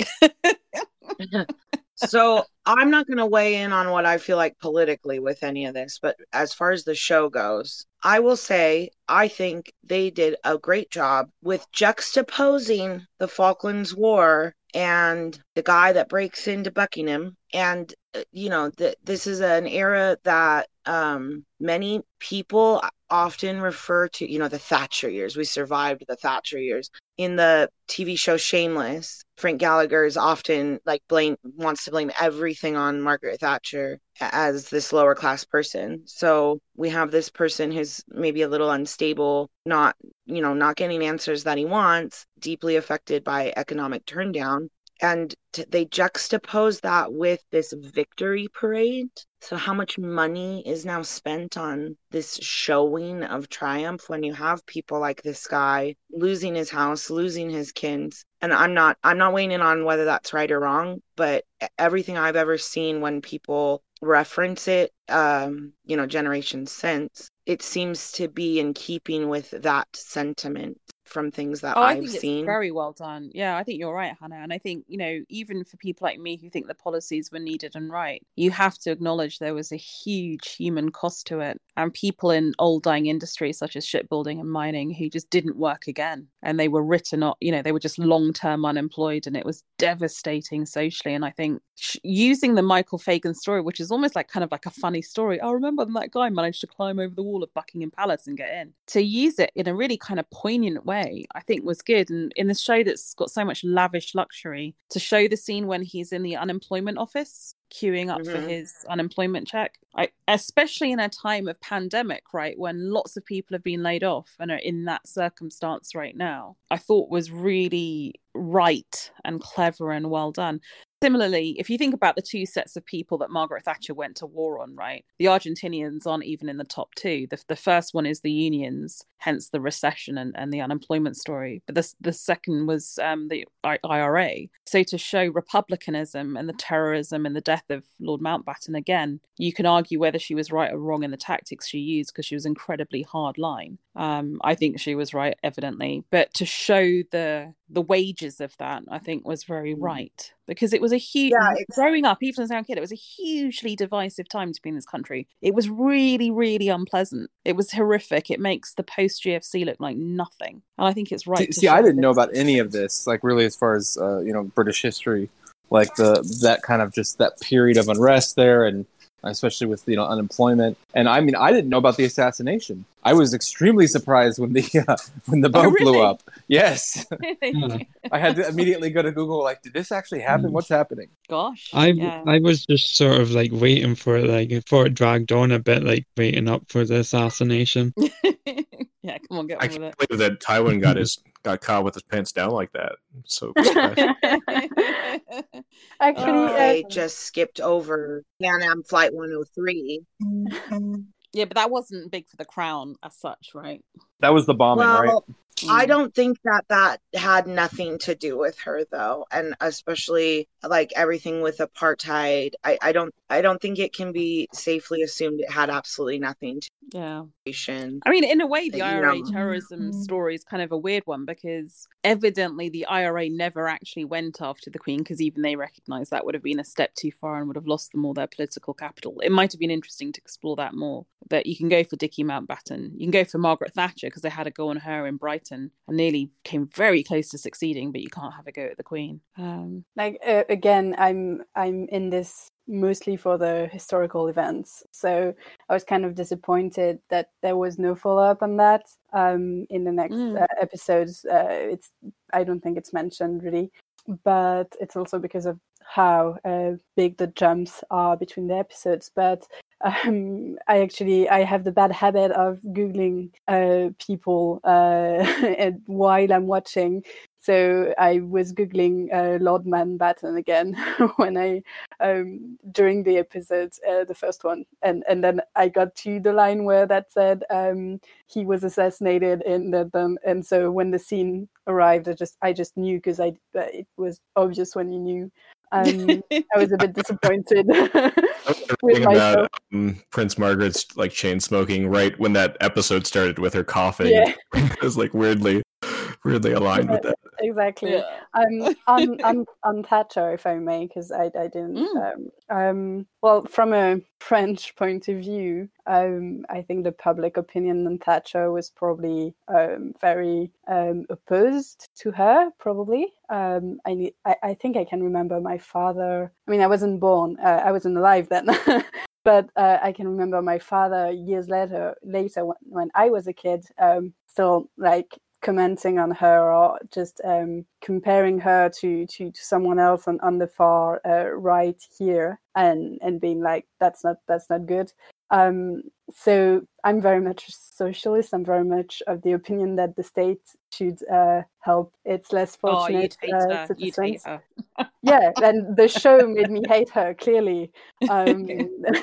so I'm not going to weigh in on what I feel like politically with any of this, but as far as the show goes, I will say I think they did a great job with juxtaposing the Falklands War and the guy that breaks into Buckingham. And, uh, you know, th- this is an era that um, many people often refer to, you know, the Thatcher years. We survived the Thatcher years. In the TV show Shameless, Frank Gallagher is often like blame wants to blame everything on Margaret Thatcher as this lower class person. So we have this person who's maybe a little unstable, not, you know, not getting answers that he wants, deeply affected by economic turndown and t- they juxtapose that with this victory parade. So how much money is now spent on this showing of triumph when you have people like this guy losing his house losing his kids? And i'm not i'm not weighing in on whether that's right or wrong but everything i've ever seen when people reference it um you know generations since it seems to be in keeping with that sentiment from things that oh, I've seen. It's very well done. Yeah, I think you're right, Hannah. And I think, you know, even for people like me who think the policies were needed and right, you have to acknowledge there was a huge human cost to it. And people in old dying industries such as shipbuilding and mining who just didn't work again. And they were written off, you know, they were just long term unemployed and it was devastating socially. And I think sh- using the Michael Fagan story, which is almost like kind of like a funny story. I remember that guy managed to climb over the wall of Buckingham Palace and get in. To use it in a really kind of poignant way way, I think was good. And in the show that's got so much lavish luxury, to show the scene when he's in the unemployment office queuing up mm-hmm. for his unemployment check. I, especially in a time of pandemic, right, when lots of people have been laid off and are in that circumstance right now, I thought was really right and clever and well done. Similarly, if you think about the two sets of people that Margaret Thatcher went to war on, right, the Argentinians aren't even in the top two. The, the first one is the unions, hence the recession and, and the unemployment story. But the, the second was um, the IRA. So to show republicanism and the terrorism and the death of Lord Mountbatten again, you can argue whether she was right or wrong in the tactics she used because she was incredibly hard line. Um, I think she was right, evidently, but to show the the wages of that, I think was very mm. right because it was a huge. Yeah, growing up, even as a young kid, it was a hugely divisive time to be in this country. It was really, really unpleasant. It was horrific. It makes the post GFC look like nothing, and I think it's right. See, see I didn't know about any of this, like really, as far as uh, you know, British history, like the that kind of just that period of unrest there and especially with you know unemployment. And I mean, I didn't know about the assassination. I was extremely surprised when the uh, when the oh, boat oh, really? blew up. Yes. I had to immediately go to Google. Like, did this actually happen? What's happening? Gosh, I yeah. I was just sort of like waiting for it, like before it dragged on a bit, like waiting up for the assassination. yeah, come on, get I on with it. believe that Tywin got his got caught with his pants down like that. So actually, uh, they just skipped over Pan Am Flight 103. Yeah, but that wasn't big for the crown as such, right? That was the bombing, well, right? I mm. don't think that that had nothing to do with her though, and especially like everything with apartheid. I, I don't I don't think it can be safely assumed it had absolutely nothing to Yeah. I mean, in a way, the that, you IRA know- terrorism mm-hmm. story is kind of a weird one because evidently the IRA never actually went after the Queen because even they recognised that would have been a step too far and would have lost them all their political capital. It might have been interesting to explore that more. That you can go for Dickie Mountbatten, you can go for Margaret Thatcher because they had a go on her in Brighton and nearly came very close to succeeding, but you can't have a go at the Queen. Um, like uh, again i'm i'm in this mostly for the historical events so i was kind of disappointed that there was no follow-up on that um in the next Mm. uh, episodes uh, it's i don't think it's mentioned really but it's also because of how uh, big the jumps are between the episodes but um, I actually I have the bad habit of googling uh, people uh, while I'm watching, so I was googling uh, Lord Mountbatten again when I um, during the episode, uh, the first one, and and then I got to the line where that said um, he was assassinated in London, and so when the scene arrived, I just I just knew because I it was obvious when you knew. Um, I was a bit disappointed with myself. about um, Prince Margaret's like chain smoking right when that episode started with her coughing. Yeah. it was like weirdly, weirdly aligned with that. exactly. um, on, on on Thatcher, if I may, because I I didn't. Um, um, well, from a French point of view, um, I think the public opinion on Thatcher was probably um, very um, opposed to her. Probably, um, I, need, I I think I can remember my father. I mean, I wasn't born. Uh, I wasn't alive then. But uh, I can remember my father years later, later when, when I was a kid, um, still like commenting on her or just um, comparing her to, to, to someone else on, on the far uh, right here and, and being like that's not that's not good um, so i'm very much a socialist i'm very much of the opinion that the state should uh, help its less Oh, fortunate hate uh, her. You'd hate citizens her. yeah and the show made me hate her clearly um,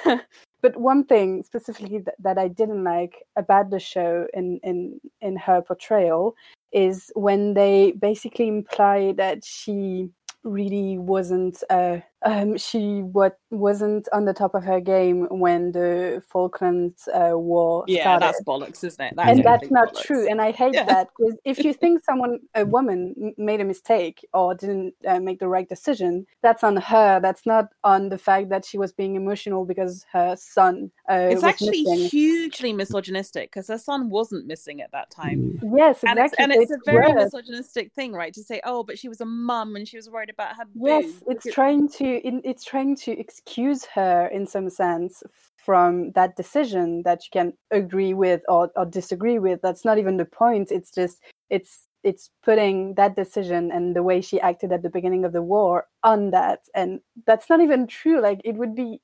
but one thing specifically that, that i didn't like about the show in, in in her portrayal is when they basically imply that she really wasn't uh, um, she what wasn't on the top of her game when the Falklands uh, War Yeah, started that's bollocks, isn't it? That's and that's not bollocks. true and i hate Yeah. that because if you think someone a woman made a mistake or didn't uh, make the right decision that's on her that's not on the fact that she was being emotional because her son uh, It's actually missing. hugely misogynistic because her son wasn't missing at that time. yes And it's, exactly and so it's a very worse. misogynistic thing, right? To say, oh, but she was a mum and she was worried about her yes boobs. it's trying to it's trying to excuse her in some sense from that decision that you can agree with or, or disagree with that's not even the point it's just it's it's putting that decision and the way she acted at the beginning of the war on that. And that's not even true. Like it would be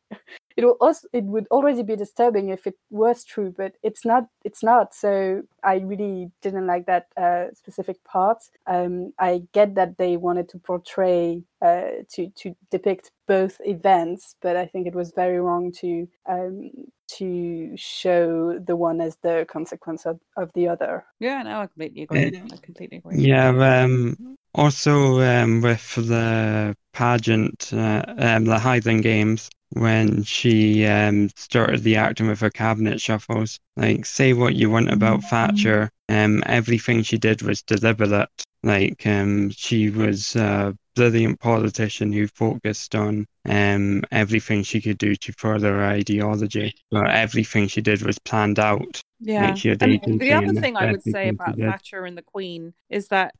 it will also it would already be disturbing if it was true but it's not it's not. So i really didn't like that uh, specific part. Um, i get that they wanted to portray uh, to to depict both events but i think it was very wrong to um, to show the one as the consequence of, of the other Yeah, no, I completely agree. Yeah. I completely agree. Yeah, um, also um, with the pageant, uh, um, the Highland Games, when she um, started the acting with her cabinet shuffles, like, say what you want about Thatcher, um, everything she did was deliberate. Like, um, she was a brilliant politician who focused on um, everything she could do to further her ideology, but everything she did was planned out. Yeah. Like, she had And agency the other thing I would say about. Thatcher and the Queen is that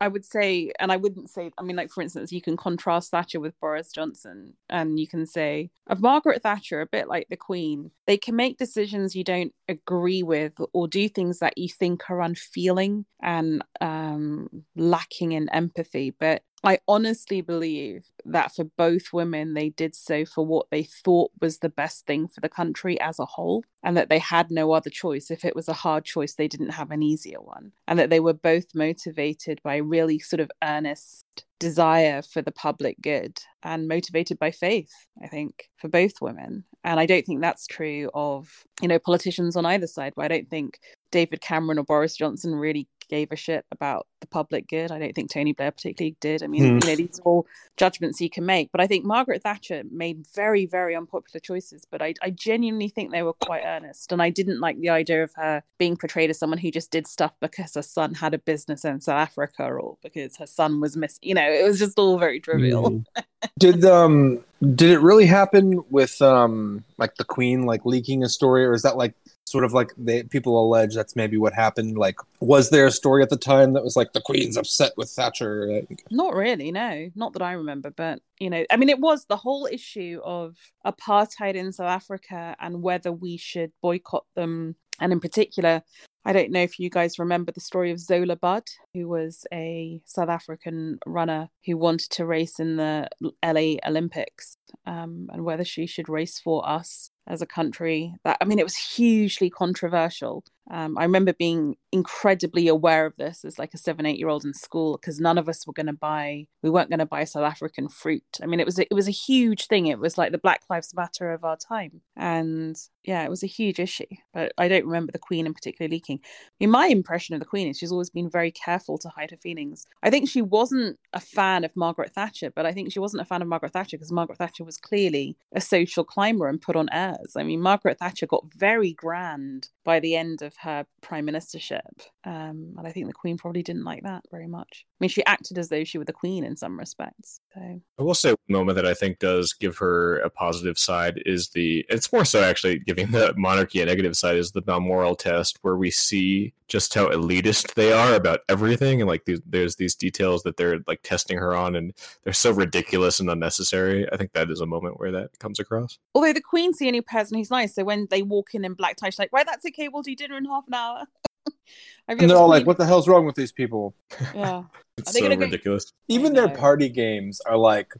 I would say, and I wouldn't say, I mean, like, for instance, you can contrast Thatcher with Boris Johnson, and you can say, of Margaret Thatcher, a bit like the Queen, they can make decisions you don't agree with or do things that you think are unfeeling and um, lacking in empathy. But I honestly believe that for both women, they did so for what they thought was the best thing for the country as a whole, and that they had no other choice. If it was a hard choice, they didn't have an easier one, and that they were both motivated by really sort of earnest desire for the public good and motivated by faith, I think, for both women. And I don't think that's true of, you know, politicians on either side, but I don't think David Cameron or Boris Johnson really gave a shit about the public good. I don't think Tony Blair particularly did. I mean, Hmm. you know, these are all judgments you can make. But I think Margaret Thatcher made very, very unpopular choices. But I, I genuinely think they were quite earnest. And I didn't like the idea of her being portrayed as someone who just did stuff because her son had a business in South Africa or because her son was missing. You know, it was just all very trivial. Mm. Did um did it really happen with um like the Queen like leaking a story, or is that like sort of like they people allege that's maybe what happened? Like, was there a story at the time that was like the Queen's upset with Thatcher? Like, Not really, no, not that I remember. But you know, I mean, it was the whole issue of apartheid in South Africa and whether we should boycott them. And in particular, I don't know if you guys remember the story of Zola Budd, who was a South African runner who wanted to race in the LA Olympics, um, and whether she should race for us as a country. That I mean, it was hugely controversial. Um, I remember being incredibly aware of this as like a seven, eight year old in school because none of us were going to buy, we weren't going to buy South African fruit. I mean, it was it was a huge thing. It was like the Black Lives Matter of our time, and yeah, it was a huge issue. But I don't remember the Queen in particular leaking. I mean, my impression of the Queen is she's always been very careful to hide her feelings. I think she wasn't a fan of Margaret Thatcher, but I think she wasn't a fan of Margaret Thatcher because Margaret Thatcher was clearly a social climber and put on airs. I mean, Margaret Thatcher got very grand by the end of her prime ministership, um, and I think the Queen probably didn't like that very much. I mean, she acted as though she were the Queen in some respects. So I will say one moment that I think does give her a positive side is the it's more so actually giving the monarchy a negative side is the Balmoral test where we see just how elitist they are about everything and like these, there's these details that they're like testing her on and they're so ridiculous and unnecessary. I think that is a moment where that comes across. although the Queen's the only person who's nice, so when they walk in in black tie, she's like, "Right, that's okay. We'll do dinner in half an hour." Have you and they're all like, "What the hell's wrong with these people?" Yeah. It's they so gonna go- ridiculous. Even their party games are like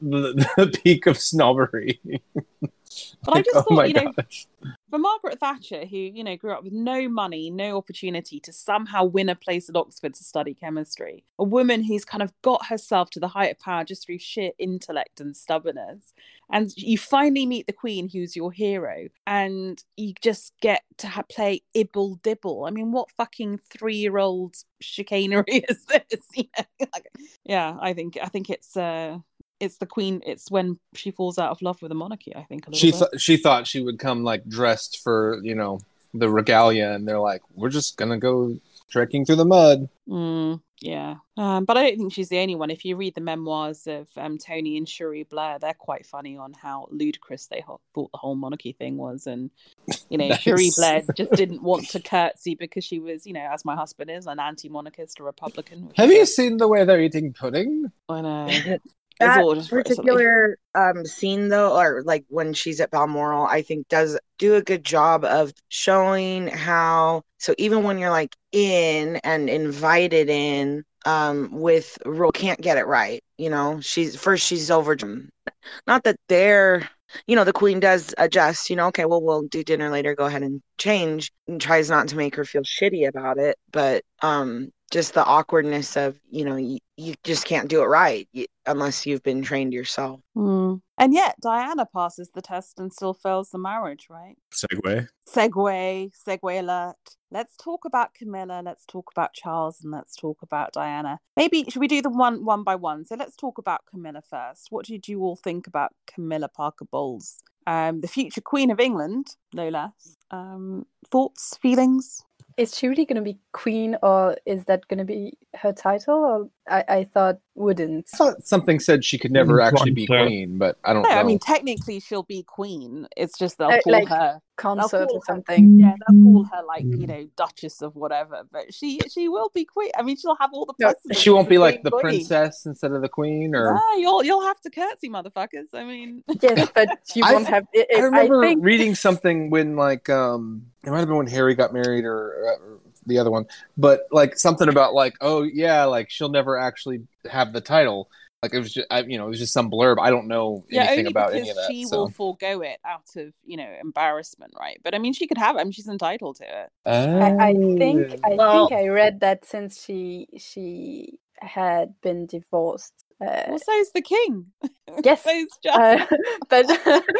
the, the peak of snobbery. But I just oh thought, you know, gosh. for Margaret Thatcher, who you know grew up with no money, no opportunity to somehow win a place at Oxford to study chemistry, a woman who's kind of got herself to the height of power just through sheer intellect and stubbornness, and you finally meet the Queen, who's your hero, and you just get to ha- play ibble dibble. I mean, what fucking three-year-old chicanery is this? You know? like, yeah, I think I think it's uh it's the Queen. It's when she falls out of love with the monarchy. I think a little She bit. th- she thought she would come like dressed for you know the regalia, and they're like, "We're just gonna go trekking through the mud." Mm, yeah, um, but I don't think she's the only one. If you read the memoirs of um, Tony and Cherie Blair, they're quite funny on how ludicrous they ho- thought the whole monarchy thing was, and you know, Nice. Shuri Blair just didn't want to curtsy because she was, you know, as my husband is, an anti-monarchist, a Republican. Have you a- seen the way they're eating pudding? I know. That all just very particular um, scene though or like when she's at balmoral i think does do a good job of showing how so even when you're like in and invited in um with rule can't get it right you know? She's first she's over not that they're you know the queen does adjust you know? Okay well we'll do dinner later go ahead and change and tries not to make her feel shitty about it but um just the awkwardness of you know you, you just can't do it right. Y- unless you've been trained yourself Mm. And yet Diana passes the test and still fails the marriage, right? Segue. segue, segue alert. Let's talk about Camilla. Let's talk about Charles, and let's talk about Diana. Maybe should we do them one one by one? So let's talk about Camilla first. What did you all think about Camilla Parker Bowles, um, the future Queen of England, no less? Um, thoughts, feelings? Is she really going to be queen, or is that going to be her title? Or I, I thought wouldn't. I thought something said she could never Mm, actually be queen, but I don't No, know. I mean technically she'll be Queen. It's just they'll Uh, call like- her Consort call or her- something. yeah, they'll call her like Mm. you know Duchess of whatever. But she she will be Queen. I mean, she'll have all the No, she won't be like the Queen. princess instead of the queen, or you'll you'll have to curtsy, motherfuckers. I mean, Yes, but you won't have. It, I it- remember think reading something when like um it might have been when Harry got married or, or the other one, but like something about like oh yeah, like she'll never actually have the title. Like it was just I, you know it was just some blurb. I don't know yeah, anything only about because any of that. she so. will forego it out of you know embarrassment, right? But I mean, she could have it. I mean, she's entitled to it. I, I think I Well- think I read that since she she had been divorced. Uh, Well, so's the king. yes, so's Charles. uh, but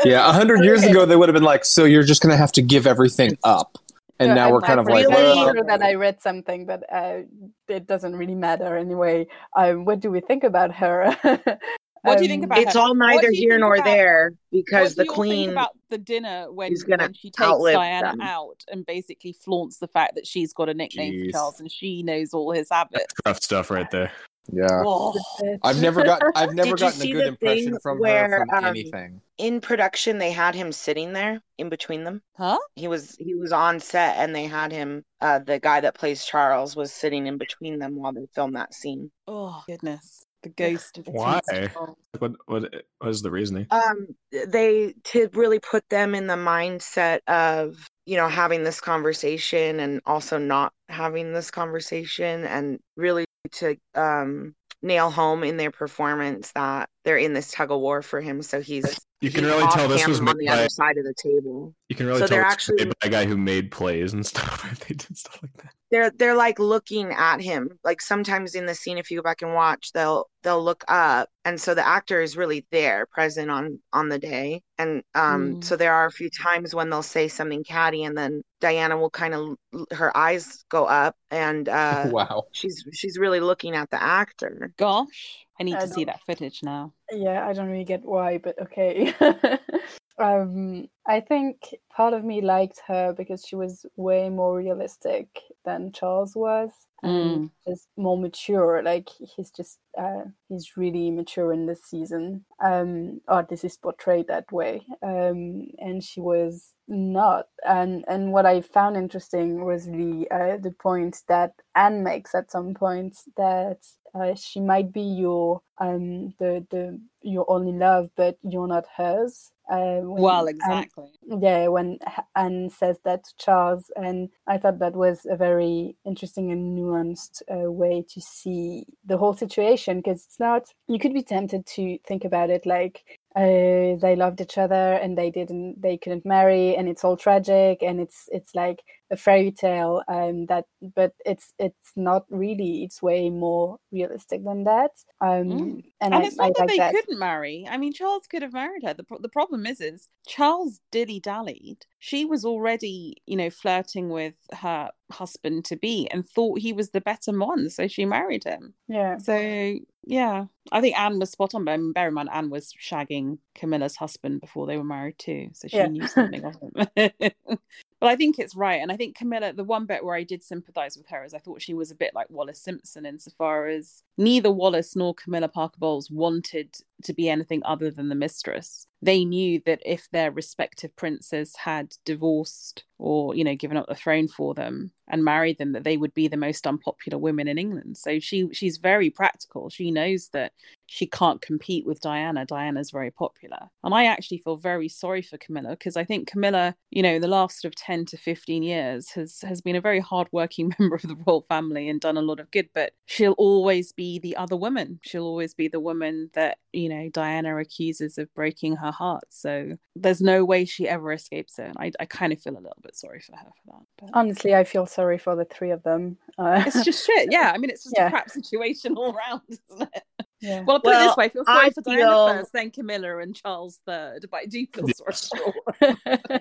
yeah, a hundred years ago they would have been like, so you're just gonna have to give everything up. And Yeah, now I'm- we're kind I'm of like, pretty well- sure that I read something, but uh, it doesn't really matter anyway. Um, what do we think about her? What do you think Um, about It's her? all neither here nor about- there because what do the queen think about the dinner when, is gonna when she takes Diana them. out and basically flaunts the fact that she's got a nickname Jeez. for Charles and she knows all his habits. Rough stuff right there. Yeah. Oh, I've never got I've never gotten a good impression from where, her from um, anything. in production they had him sitting there in between them. huh? He was he was on set and they had him uh the guy that plays Charles was sitting in between them while they filmed that scene. Oh goodness, the ghost of Why? Charles. What what what is the reasoning? Um they to really put them in the mindset of you know having this conversation and also not having this conversation and really to um nail home in their performance that they're in this tug of war for him so he's You can he's really tell this was camera on the by other side of the table. you can really so tell they're it's actually- made by a guy who made plays and stuff. they did stuff like that. they're they're like looking at him like sometimes in the scene if you go back and watch they'll they'll look up and so the actor is really there present on on the day and um Mm. so there are a few times when they'll say something catty and then diana will kind of her eyes go up and uh wow. she's she's really looking at the actor Gosh, I need I to see that footage now. yeah, I don't really get why, but okay. um, I think part of me liked her because she was way more realistic than Charles was, and just more mature. Like he's just uh, he's really mature in this season, um, or this is portrayed that way. Um, and she was not. And and what I found interesting was the uh, the point that Anne makes at some point that uh, she might be your um the the your only love, but you're not hers. Uh, when Well, Anne- exactly. yeah, when Anne says that to Charles, and I thought that was a very interesting and nuanced uh, way to see the whole situation because it's not. You could be tempted to think about it like uh, they loved each other and they didn't, they couldn't marry, and it's all tragic, and it's it's like a fairy tale. Um, that, but it's it's not really. It's way more realistic than that. Um, Mm. and, And I, it's not I that like they that. couldn't marry. I mean, Charles could have married her. The, pro- the problem is, is Charles dilly dallied. She was already, you know, flirting with her husband to be and thought he was the better one, so she married him. Yeah. So yeah, I think Anne was spot on. But I mean, bear in mind, Anne was shagging Camilla's husband before they were married too, so she Yeah. knew something of him. but I think it's right, and I think Camilla. The one bit where I did sympathise with her is I thought she was a bit like Wallis Simpson insofar as neither Wallis nor Camilla Parker Bowles wanted to be anything other than the mistress. They knew that if their respective princes had divorced or you know given up the throne for them and married them that they would be the most unpopular women in England. So she she's very practical. She knows that she can't compete with Diana. Diana's very popular. And I actually feel very sorry for Camilla because I think Camilla you know the last sort of 10 to 15 years has has been a very hardworking member of the royal family and done a lot of good but she'll always be the other woman. She'll always be the woman that you know Diana accuses of breaking her heart so there's no way she ever escapes it I, I kind of feel a little bit sorry for her for that but Honestly, I feel sorry for the three of them. Uh, it's just shit yeah I mean it's just Yeah. a crap situation all round isn't it yeah. well I'll put it this way I feel sorry I for Diana feel- first then Camilla and Charles third but I do feel sorry for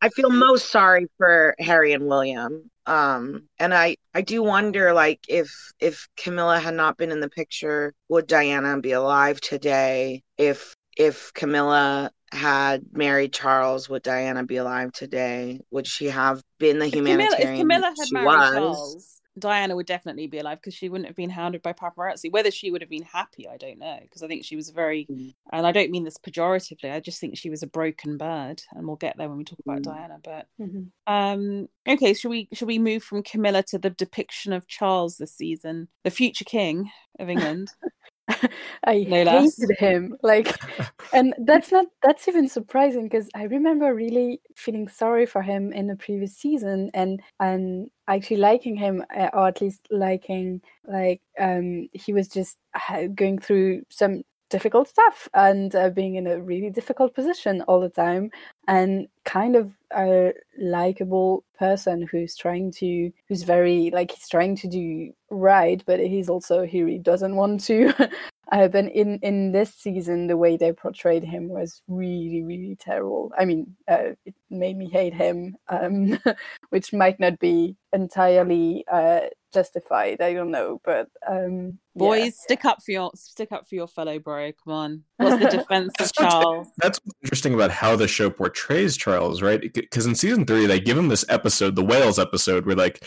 I feel most sorry for Harry and William. Um, and I I do wonder like if if Camilla had not been in the picture, would Diana be alive today? If if Camilla had married Charles, would Diana be alive today? Would she have been the if Camilla, humanitarian if Camilla had married was? Charles Diana would definitely be alive because she wouldn't have been hounded by paparazzi. Whether she would have been happy, I don't know. Because I think she was very, Mm. and I don't mean this pejoratively. I just think she was a broken bird, and we'll get there when we talk about Mm. Diana. But Mhm. um, okay, should we should we move from Camilla to the depiction of Charles this season, the future king of England? I No hated him. Like, and that's not that's even surprising because I remember really feeling sorry for him in the previous season and and actually liking him uh, or at least liking like um he was just uh, going through some difficult stuff and uh, being in a really difficult position all the time and kind of a likable person who's trying to who's very like he's trying to do right but he's also he doesn't want to Uh, but in in this season, the way they portrayed him was really really terrible. I mean, uh, it made me hate him, um, which might not be entirely uh, justified. I don't know, but um, boys, yeah. stick up for your stick up for your fellow bro. Come on, what's the defense of Charles? That's interesting about how the show portrays Charles, right? Because in season three, they give him this episode, the whales episode, where like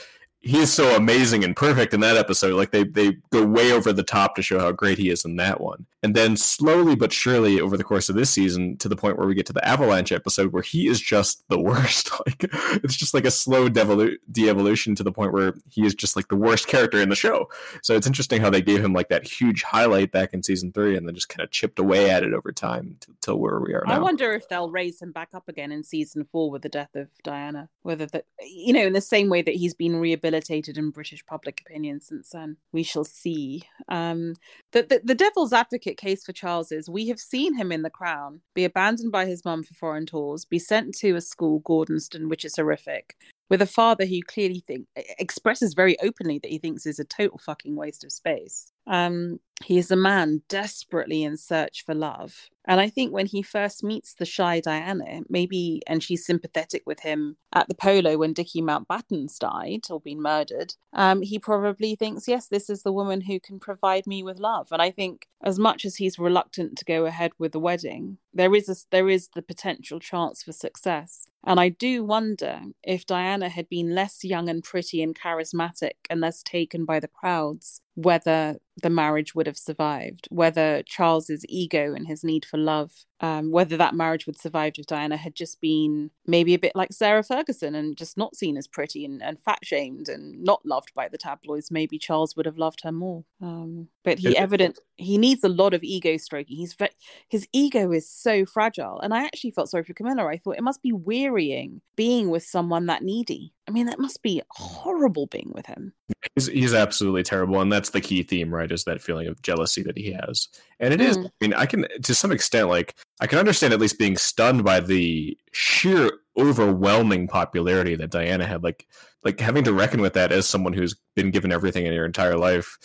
he's so amazing and perfect in that episode. Like they they go way over the top to show how great he is in that one. And then slowly but surely over the course of this season to the point where we get to the Avalanche episode where he is just the worst. Like it's just like a slow devolu- de-evolution to the point where he is just like the worst character in the show. So it's interesting how they gave him like that huge highlight back in season 3 and then just kind of chipped away at it over time till where we are now. I wonder if they'll raise him back up again in season 4 with the death of Diana. Whether that you know in the same way that he's been rehabilitated in British public opinion since then. We shall see. Um the, the, the devil's advocate case for Charles is we have seen him in The Crown be abandoned by his mum for foreign tours, be sent to a school, Gordonstoun, which is horrific, with a father who clearly think expresses very openly that he thinks is a total fucking waste of space. Um, he is a man desperately in search for love. And I think when he first meets the shy Diana, maybe, and she's sympathetic with him at the polo when Dickie Mountbatten's died or been murdered, um, he probably thinks, yes, this is the woman who can provide me with love. And I think as much as he's reluctant to go ahead with the wedding, there is a, there is the potential chance for success. And I do wonder if Diana had been less young and pretty and charismatic and less taken by the crowds, whether the marriage would have survived, whether Charles's ego and his need for love, um, whether that marriage would survive if Diana had just been maybe a bit like Sarah Ferguson and just not seen as pretty and, and fat shamed and not loved by the tabloids, maybe Charles would have loved her more. Um, but he evident he needs a lot of ego stroking. He's ve- his ego is so fragile, and I actually felt sorry for Camilla. I thought it must be wearying being with someone that needy. I mean, that must be horrible being with him. He's, he's absolutely terrible, and that's the key theme, right? Is that feeling of jealousy that he has, and it mm. is. I mean, I can to some extent, like I can understand at least being stunned by the sheer overwhelming popularity that Diana had, like like having to reckon with that as someone who's been given everything in your entire life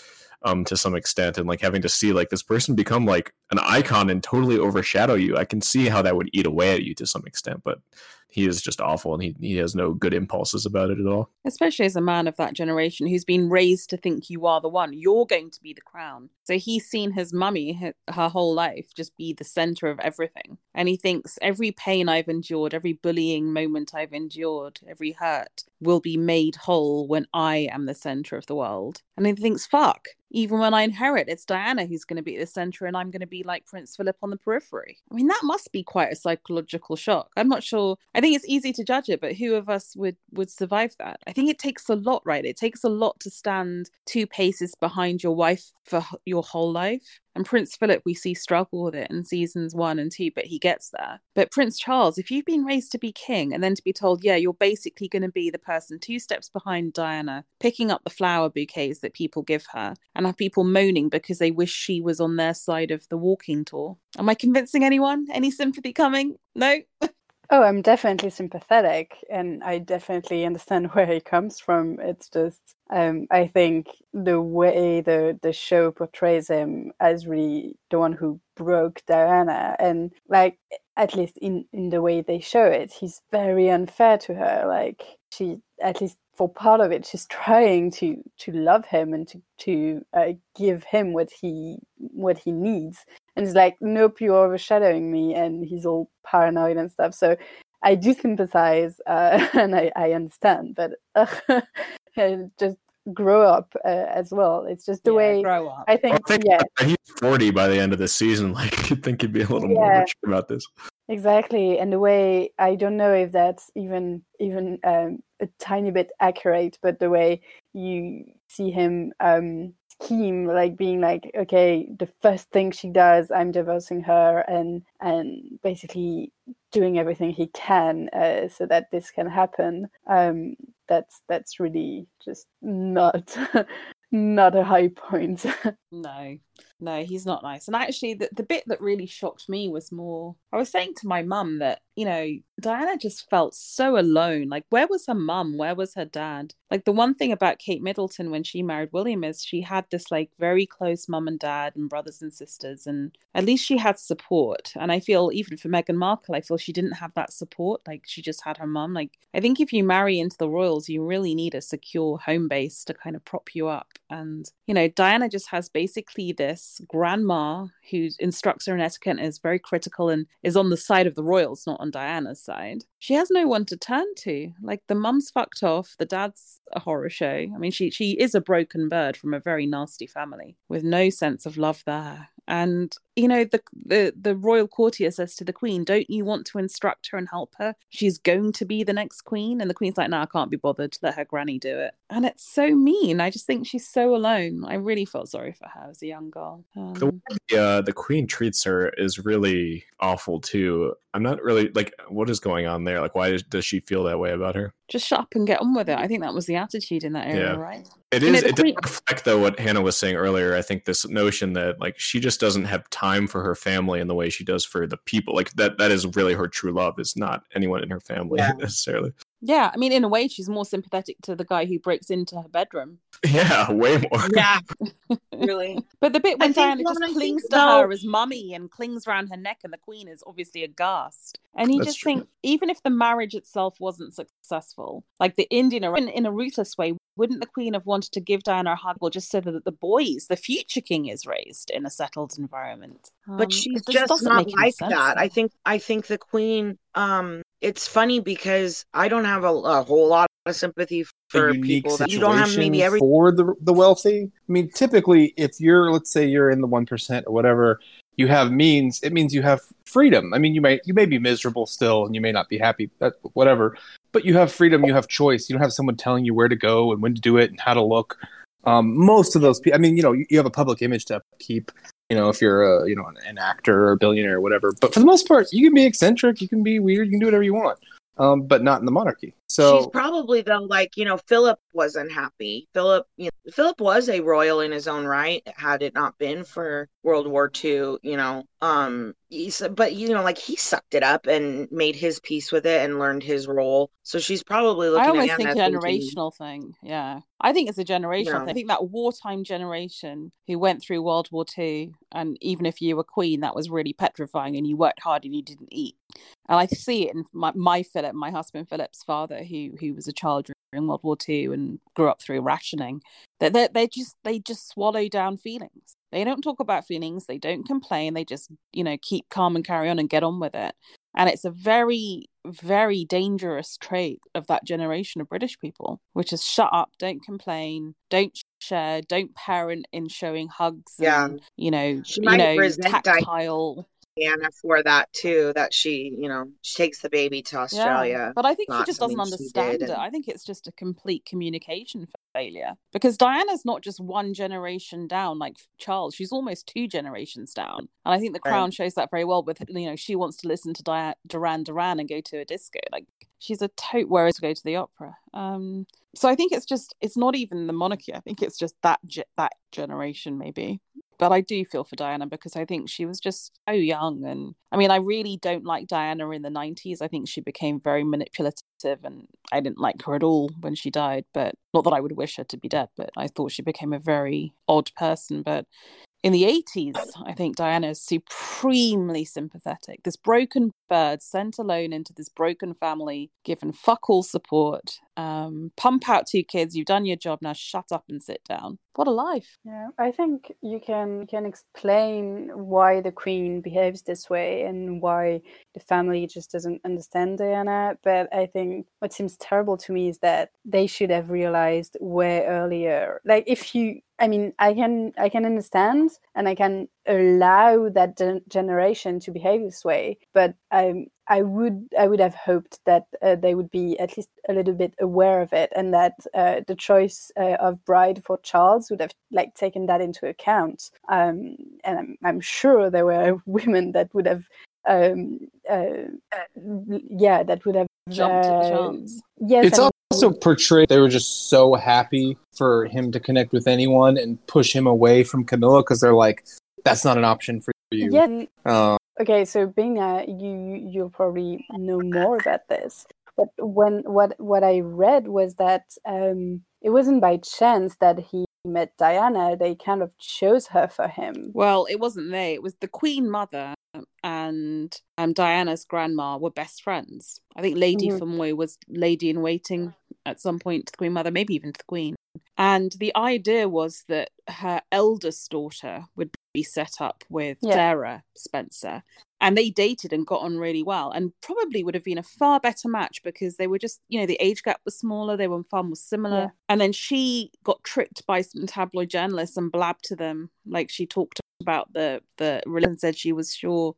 um to some extent and like having to see like this person become like an icon and totally overshadow you i can see how that would eat away at you to some extent but he is just awful and he, he has no good impulses about it at all. Especially as a man of that generation who's been raised to think you are the one, you're going to be the crown. So he's seen his mummy her, whole life just be the center of everything. And he thinks every pain I've endured, every bullying moment I've endured, every hurt will be made whole when I am the center of the world. And he thinks, fuck, even when I inherit, it's Diana who's going to be at the center and I'm going to be like Prince Philip on the periphery. I mean, that must be quite a psychological shock. I'm not sure. Think it's easy to judge it, but who of us would would survive that? I think it takes a lot, right? It takes a lot to stand two paces behind your wife for your whole life. And Prince Philip, we see struggle with it in seasons one and two, but he gets there. But Prince Charles, if you've been raised to be king and then to be told, yeah, you're basically going to be the person two steps behind Diana, picking up the flower bouquets that people give her, and have people moaning because they wish she was on their side of the walking tour. Am I convincing anyone? Any sympathy coming? No? Oh, I'm definitely sympathetic, and I definitely understand where he comes from. It's just, um, I think the way the the show portrays him as really the one who broke Diana, and like at least in in the way they show it, he's very unfair to her. Like she, at least for part of it, she's trying to to love him and to to uh, give him what he what he needs, and he's like, nope, you're overshadowing me, and he's all paranoid and stuff. So I do sympathize uh, and I, I, understand, but uh, just grow up uh, as well. It's just the yeah, way grow up. I think. I think yeah, he's forty by the end of the season. Like you'd think he'd be a little yeah. more mature about this. Exactly, and the way I don't know if that's even even um, a tiny bit accurate, but the way you see him um, scheme like being like okay the first thing she does i'm divorcing her and and basically doing everything he can uh, so that this can happen um that's that's really just not not a high point. No No, he's not nice. And actually, the, the bit that really shocked me was more I was saying to my mum that, you know, Diana just felt so alone. Like, where was her mum? Where was her dad? Like, the one thing about Kate Middleton when she married William is she had this, like, very close mum and dad and brothers and sisters. And at least she had support. And I feel, even for Meghan Markle, I feel she didn't have that support. Like, she just had her mum. Like, I think if you marry into the royals, you really need a secure home base to kind of prop you up. And, you know, Diana just has basically this grandma who instructs her in etiquette is very critical and is on the side of the royals, not on Diana's side. She has no one to turn to. Like the mum's fucked off, the dad's a horror show. I mean, she she is a broken bird from a very nasty family with no sense of love there. And you know, the, the the royal courtier says to the queen, "Don't you want to instruct her and help her? She's going to be the next queen." And the queen's like, "No, I can't be bothered. Let her granny do it." And it's so mean. I just think she's so alone. I really felt sorry for her as a young girl. Um, the way uh, the queen treats her is really awful too. I'm not really like, what is going on there? Like, why does she feel that way about her? Just shut up and get on with it. I think that was the attitude in that area, Yeah. right? It You know, is. the It does queen- reflect though what Hannah was saying earlier. I think this notion that like she just doesn't have time for her family in the way she does for the people. Like that. That is really her true love. Is not anyone in her family Yeah. necessarily. Yeah, I mean, in a way, she's more sympathetic to the guy who breaks into her bedroom. Yeah, way more. Yeah, really. But the bit when Diana just clings to though- her as mummy and clings around her neck, and the queen is obviously aghast. And you That's just true. think, even if the marriage itself wasn't successful, like the Indian, in, in a ruthless way, wouldn't the queen have wanted to give Diana a hug, or just so that the boys, the future king, is raised in a settled environment? but Um, she's just just doesn't not make any like that. I think I think the queen. Um, it's funny because I don't have a, a whole lot of sympathy for people that you don't have maybe every. for the the wealthy. I mean, typically, if you're, let's say, you're in the one percent or whatever, you have means. It means you have freedom. I mean, you may you may be miserable still, and you may not be happy. That whatever, but you have freedom. You have choice. You don't have someone telling you where to go and when to do it and how to look. Um, most of those people. I mean, you know, you, you have a public image to keep. You know, if you're a you know an, an actor or a billionaire or whatever. But for the most part, you can be eccentric. You can be weird. You can do whatever you want. Um, but not in the monarchy. So she's probably though like you know Philip wasn't happy. Philip, you know, Philip was a royal in his own right. Had it not been for World War II, you know, um, he's, but you know, like he sucked it up and made his peace with it and learned his role. So she's probably looking I at almost Anna think a thinking, generational thing. Yeah. I think it's a generational Yeah. thing. I think that wartime generation who went through World War Two, and even if you were queen, that was really petrifying and you worked hard and you didn't eat. And I see it in my, my Philip, my husband Philip's father, who who was a child during World War Two and grew up through rationing. That they, they just they just swallow down feelings. They don't talk about feelings. They don't complain. They just you know keep calm and carry on and get on with it. And it's a very very dangerous trait of that generation of British people, which is shut up, don't complain, don't share, don't parent in showing hugs Yeah. and you know, She you know, resent tactile. Anna for that too. That she, you know, she takes the baby to Australia. Yeah. But I think she just doesn't understand it. and- I think it's just a complete communication failure because Diana's not just one generation down like Charles. She's almost two generations down. And I think the Right. crown shows that very well with, you know, she wants to listen to Dia- Duran Duran and go to a disco. Like she's a tote whereas to go to the opera. Um, so I think it's just, it's not even the monarchy. I think it's just that, ge- that generation maybe. But I do feel for Diana because I think she was just so young. And I mean, I really don't like Diana in the 90s. I think she became very manipulative and I didn't like her at all when she died. But not that I would wish her to be dead, but I thought she became a very odd person. But in the 80s, I think Diana is supremely sympathetic. This broken bird sent alone into this broken family, given fuck all support. Um, pump out two kids, you've done your job, now shut up and sit down. What a life. Yeah, I think you can you can explain why the queen behaves this way and why the family just doesn't understand Diana. But I think what seems terrible to me is that they should have realized way earlier. Like if you, I mean, I can I can understand and I can allow that gen- generation to behave this way, but I I would I would have hoped that uh, they would be at least a little bit aware of it, and that uh, the choice uh, of bride for Charles would have like taken that into account. Um, and I'm, I'm sure there were women that would have um, uh, yeah, that would have Jumped at the uh, chance. Yes, It's and also portrayed they were just so happy for him to connect with anyone and push him away from Camilla because they're like, that's not an option for you. yeah. Uh, Okay, so Bina, you you'll probably know more about this. But when what what I read was that um, it wasn't by chance that he met Diana. They kind of chose her for him. Well, it wasn't they. It was the Queen Mother and um, Diana's grandma were best friends. I think Lady Mhm. Fermoy was lady in waiting at some point to the Queen Mother, maybe even to the Queen. And the idea was that her eldest daughter would be set up with Yeah. Sarah Spencer. And they dated and got on really well, and probably would have been a far better match because they were just, you know, the age gap was smaller, they were far more similar. Yeah. And then she got tricked by some tabloid journalists and blabbed to them, like she talked about the the and said she was sure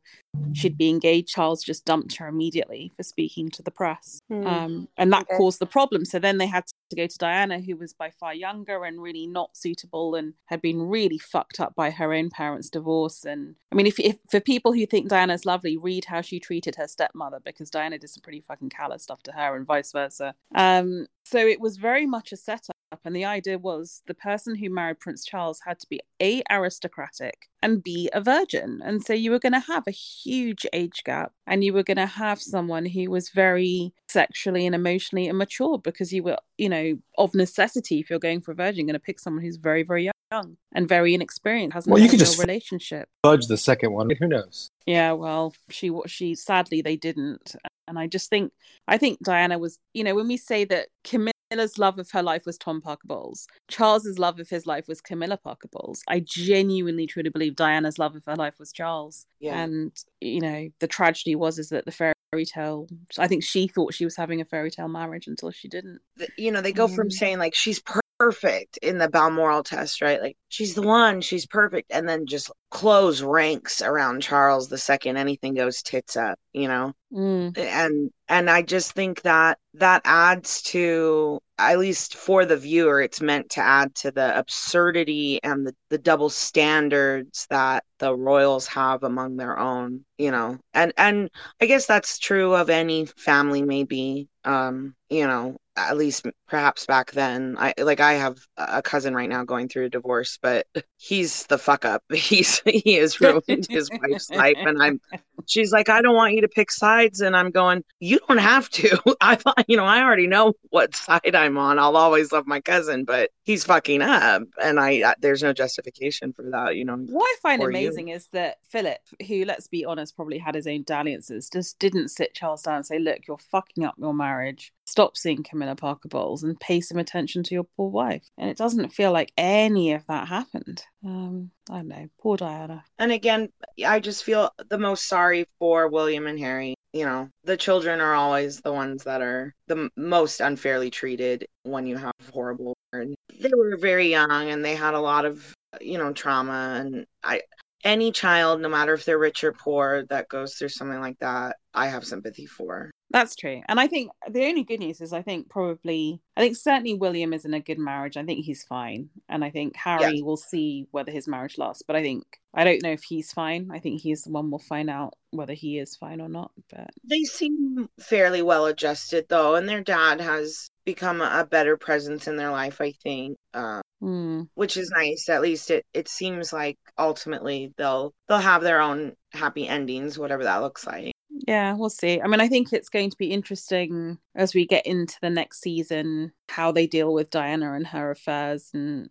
she'd be engaged. Charles just dumped her immediately for speaking to the press, Hmm. um, and that Okay. caused the problem. So then they had to go to Diana, who was by far younger and really not suitable, and had been really fucked up by her own parents' divorce. And I mean, if, if for people who think Diana's lovely, read how she treated her stepmother because Diana did some pretty fucking callous stuff to her, and vice versa. Um, so it was very much a setup. And the idea was the person who married Prince Charles had to be A, aristocratic, and B, a virgin. And so you were going to have a huge age gap, and you were going to have someone who was very sexually and emotionally immature because you were, you know, of necessity, if you're going for a virgin, going to pick someone who's very, very young and very inexperienced, hasn't Well, you could just- relationship. fudge the second one. Who knows? Yeah, well, she wa- she sadly they didn't, and I just think I think Diana was, you know, when we say that Camilla's love of her life was Tom Parker Bowles, Charles's love of his life was Camilla Parker Bowles. I genuinely truly believe Diana's love of her life was Charles, Yeah. and you know the tragedy was is that the fairy tale. I think she thought she was having a fairy tale marriage until she didn't. you know, they go from Mm. saying like she's perfect in the Balmoral test, right? Like she's the one, she's perfect, and then just close ranks around Charles the second anything goes tits up, you know. Mm. And and I just think that that adds to at least for the viewer, it's meant to add to the absurdity and the, the double standards that the royals have among their own, you know. And and I guess that's true of any family maybe. Um, you know, at least perhaps back then. I like I have a cousin right now going through a divorce, but he's the fuck up. He's he has ruined his wife's life and I'm she's like I don't want you to pick sides and I'm going you don't have to. I thought you know I already know what side I'm on. I'll always love my cousin, but he's fucking up and I, I there's no justification for that, you know. What I find Or you. amazing is that Philip, who let's be honest, probably had his own dalliances, just didn't sit Charles down and say, "Look, you're fucking up your marriage. Stop seeing Camilla Parker Bowles and pay some attention to your poor wife." And it doesn't feel like any of that happened. Um, I don't know, poor Diana. And again, I just feel the most sorry for William and Harry. You know, the children are always the ones that are the most unfairly treated when you have horrible. They were very young and they had a lot of, you know, trauma. And I, any child, no matter if they're rich or poor, that goes through something like that, I have sympathy for. That's true. And I think the only good news is I think probably I think certainly William is in a good marriage. I think he's fine. And I think Harry will see whether his marriage lasts. But I think I don't know if he's fine. I think he's the one we'll find out whether he is fine or not. But They seem fairly well adjusted, though, and their dad has become a better presence in their life, I think. Hmm. which is nice. At least it it seems like ultimately they'll they'll have their own happy endings, whatever that looks like. Yeah, we'll see. I mean, I think it's going to be interesting as we get into the next season how they deal with Diana and her affairs and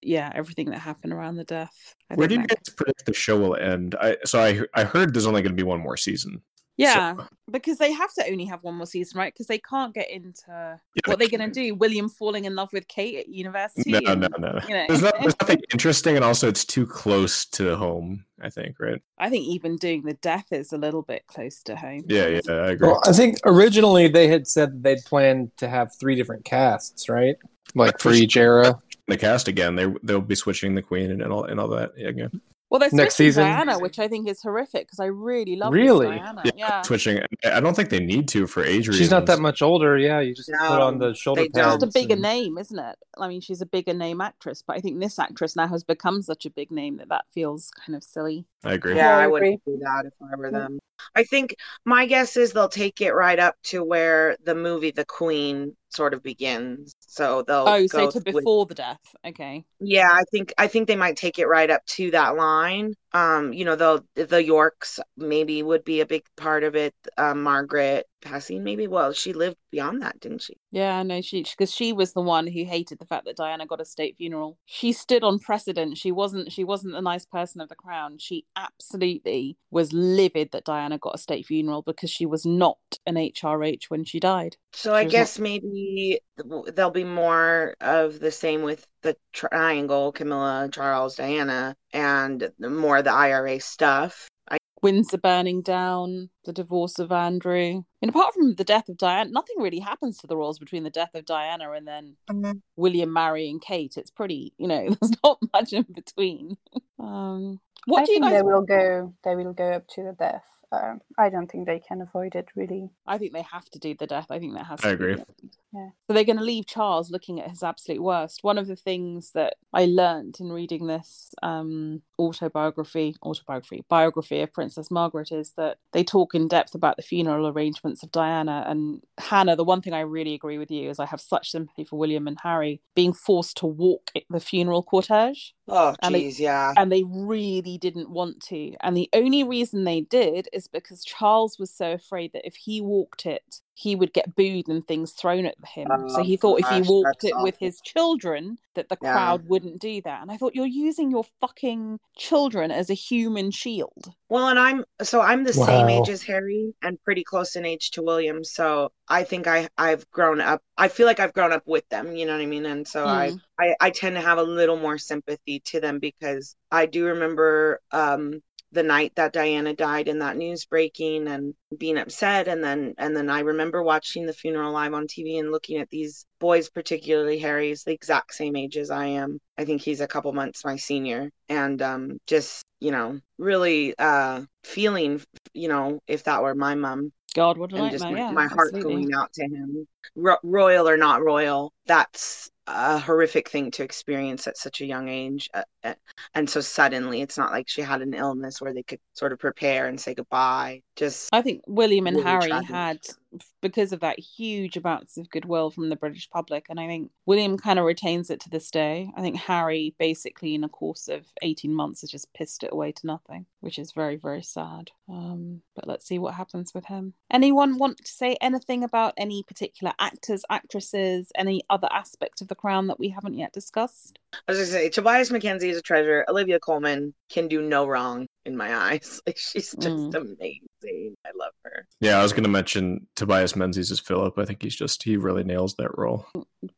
yeah, everything that happened around the death. I Where do you guys predict the show will end? I so I I heard there's only going to be one more season. Yeah, So- because they have to only have one more season, right? Because they can't get into Yeah, what they they're going to do. William falling in love with Kate at university. No, and, no, no. you know. There's, not, there's nothing interesting, and also it's too close to home. I think, right? I think even doing the death is a little bit close to home. Yeah, yeah, I agree. Well, I think originally they had said that they'd planned to have three different casts, right? Like for each era. the cast again, they they'll be switching the queen and all and all that again. Well, there's Next switching season? Diana, which I think is horrific because I really love Really? Diana. Yeah, Yeah, switching. I don't think they need to for age reasons. She's not that much older. Yeah, you just put on the shoulder they pads. just a bigger and- name, isn't it? I mean, she's a bigger name actress, but I think this actress now has become such a big name that that feels kind of silly. I agree. Yeah, I I wouldn't agree. do that if I were them. I think my guess is they'll take it right up to where the movie The Queen sort of begins. So they'll Oh, so go to with- before the death. Okay. Yeah, I think I think they might take it right up to that line. Um, you know, the the Yorks maybe would be a big part of it. Um, Margaret passing maybe. Well, she lived beyond that, didn't she? Yeah, no, she because she was the one who hated the fact that Diana got a state funeral. She stood on precedent. She wasn't. She wasn't the nice person of the crown. She absolutely was livid that Diana got a state funeral because she was not an HRH when she died. So I She was guess maybe there'll be more of the same with the triangle, Camilla, Charles, Diana, and more of the IRA stuff. Windsor burning down, the divorce of Andrew. And apart from the death of Diana, nothing really happens to the royals between the death of Diana and then William marrying Kate. It's pretty, you know, there's not much in between. Um, what I do you think guys? they will go. They will go up to the death. Um, I don't think they can avoid it really. I think they have to do the death. I think that has. I to be agree. done. Yeah. So they're going to leave Charles looking at his absolute worst. One of the things that I learnt in reading this um, autobiography, autobiography, biography of Princess Margaret is that they talk in depth about the funeral arrangements of Diana and Hannah. The one thing I really agree with you is I have such sympathy for William and Harry being forced to walk the funeral cortege Oh, geez, yeah. and they really didn't want to. And the only reason they did is because Charles was so afraid that if he walked it, he would get booed and things thrown at him. so Oh, he thought if he walked that's it with his children, that the Yeah. crowd wouldn't do that. And I thought you're using your fucking children as a human shield. Well, and I'm so I'm the same age as Harry and pretty close in age to William. So I think I I've grown up. I feel like I've grown up with them. You know what I mean? And so I, Mm. I I tend to have a little more sympathy to them because I do remember um the night that Diana died and that news breaking and being upset. And then and then I remember watching the funeral live on TV and looking at these boys particularly Harry's the exact same age as I am. I think he's a couple months my senior. And um just you know really uh feeling you know if that were my mom God, what a and just my, yeah, my heart absolutely. going out to him Ro- royal or not royal that's a horrific thing to experience at such a young age uh, uh, and so suddenly it's not like she had an illness where they could sort of prepare and say goodbye just I think William and Really Harry tragic. had, because of that, huge amounts of goodwill from the British public. And I think William kind of retains it to this day. I think Harry, basically, in a course of 18 months, has just pissed it away to nothing, which is very, very sad. Um, but let's see what happens with him. Anyone want to say anything about any particular actors, actresses, any other aspect of the crown that we haven't yet discussed? I was gonna say Tobias Menzies is a treasure. Olivia Colman can do no wrong in my eyes. Like she's just Mm. amazing. I love her. Yeah, I was going to mention Tobias Menzies as Philip. I think he's just he really nails that role.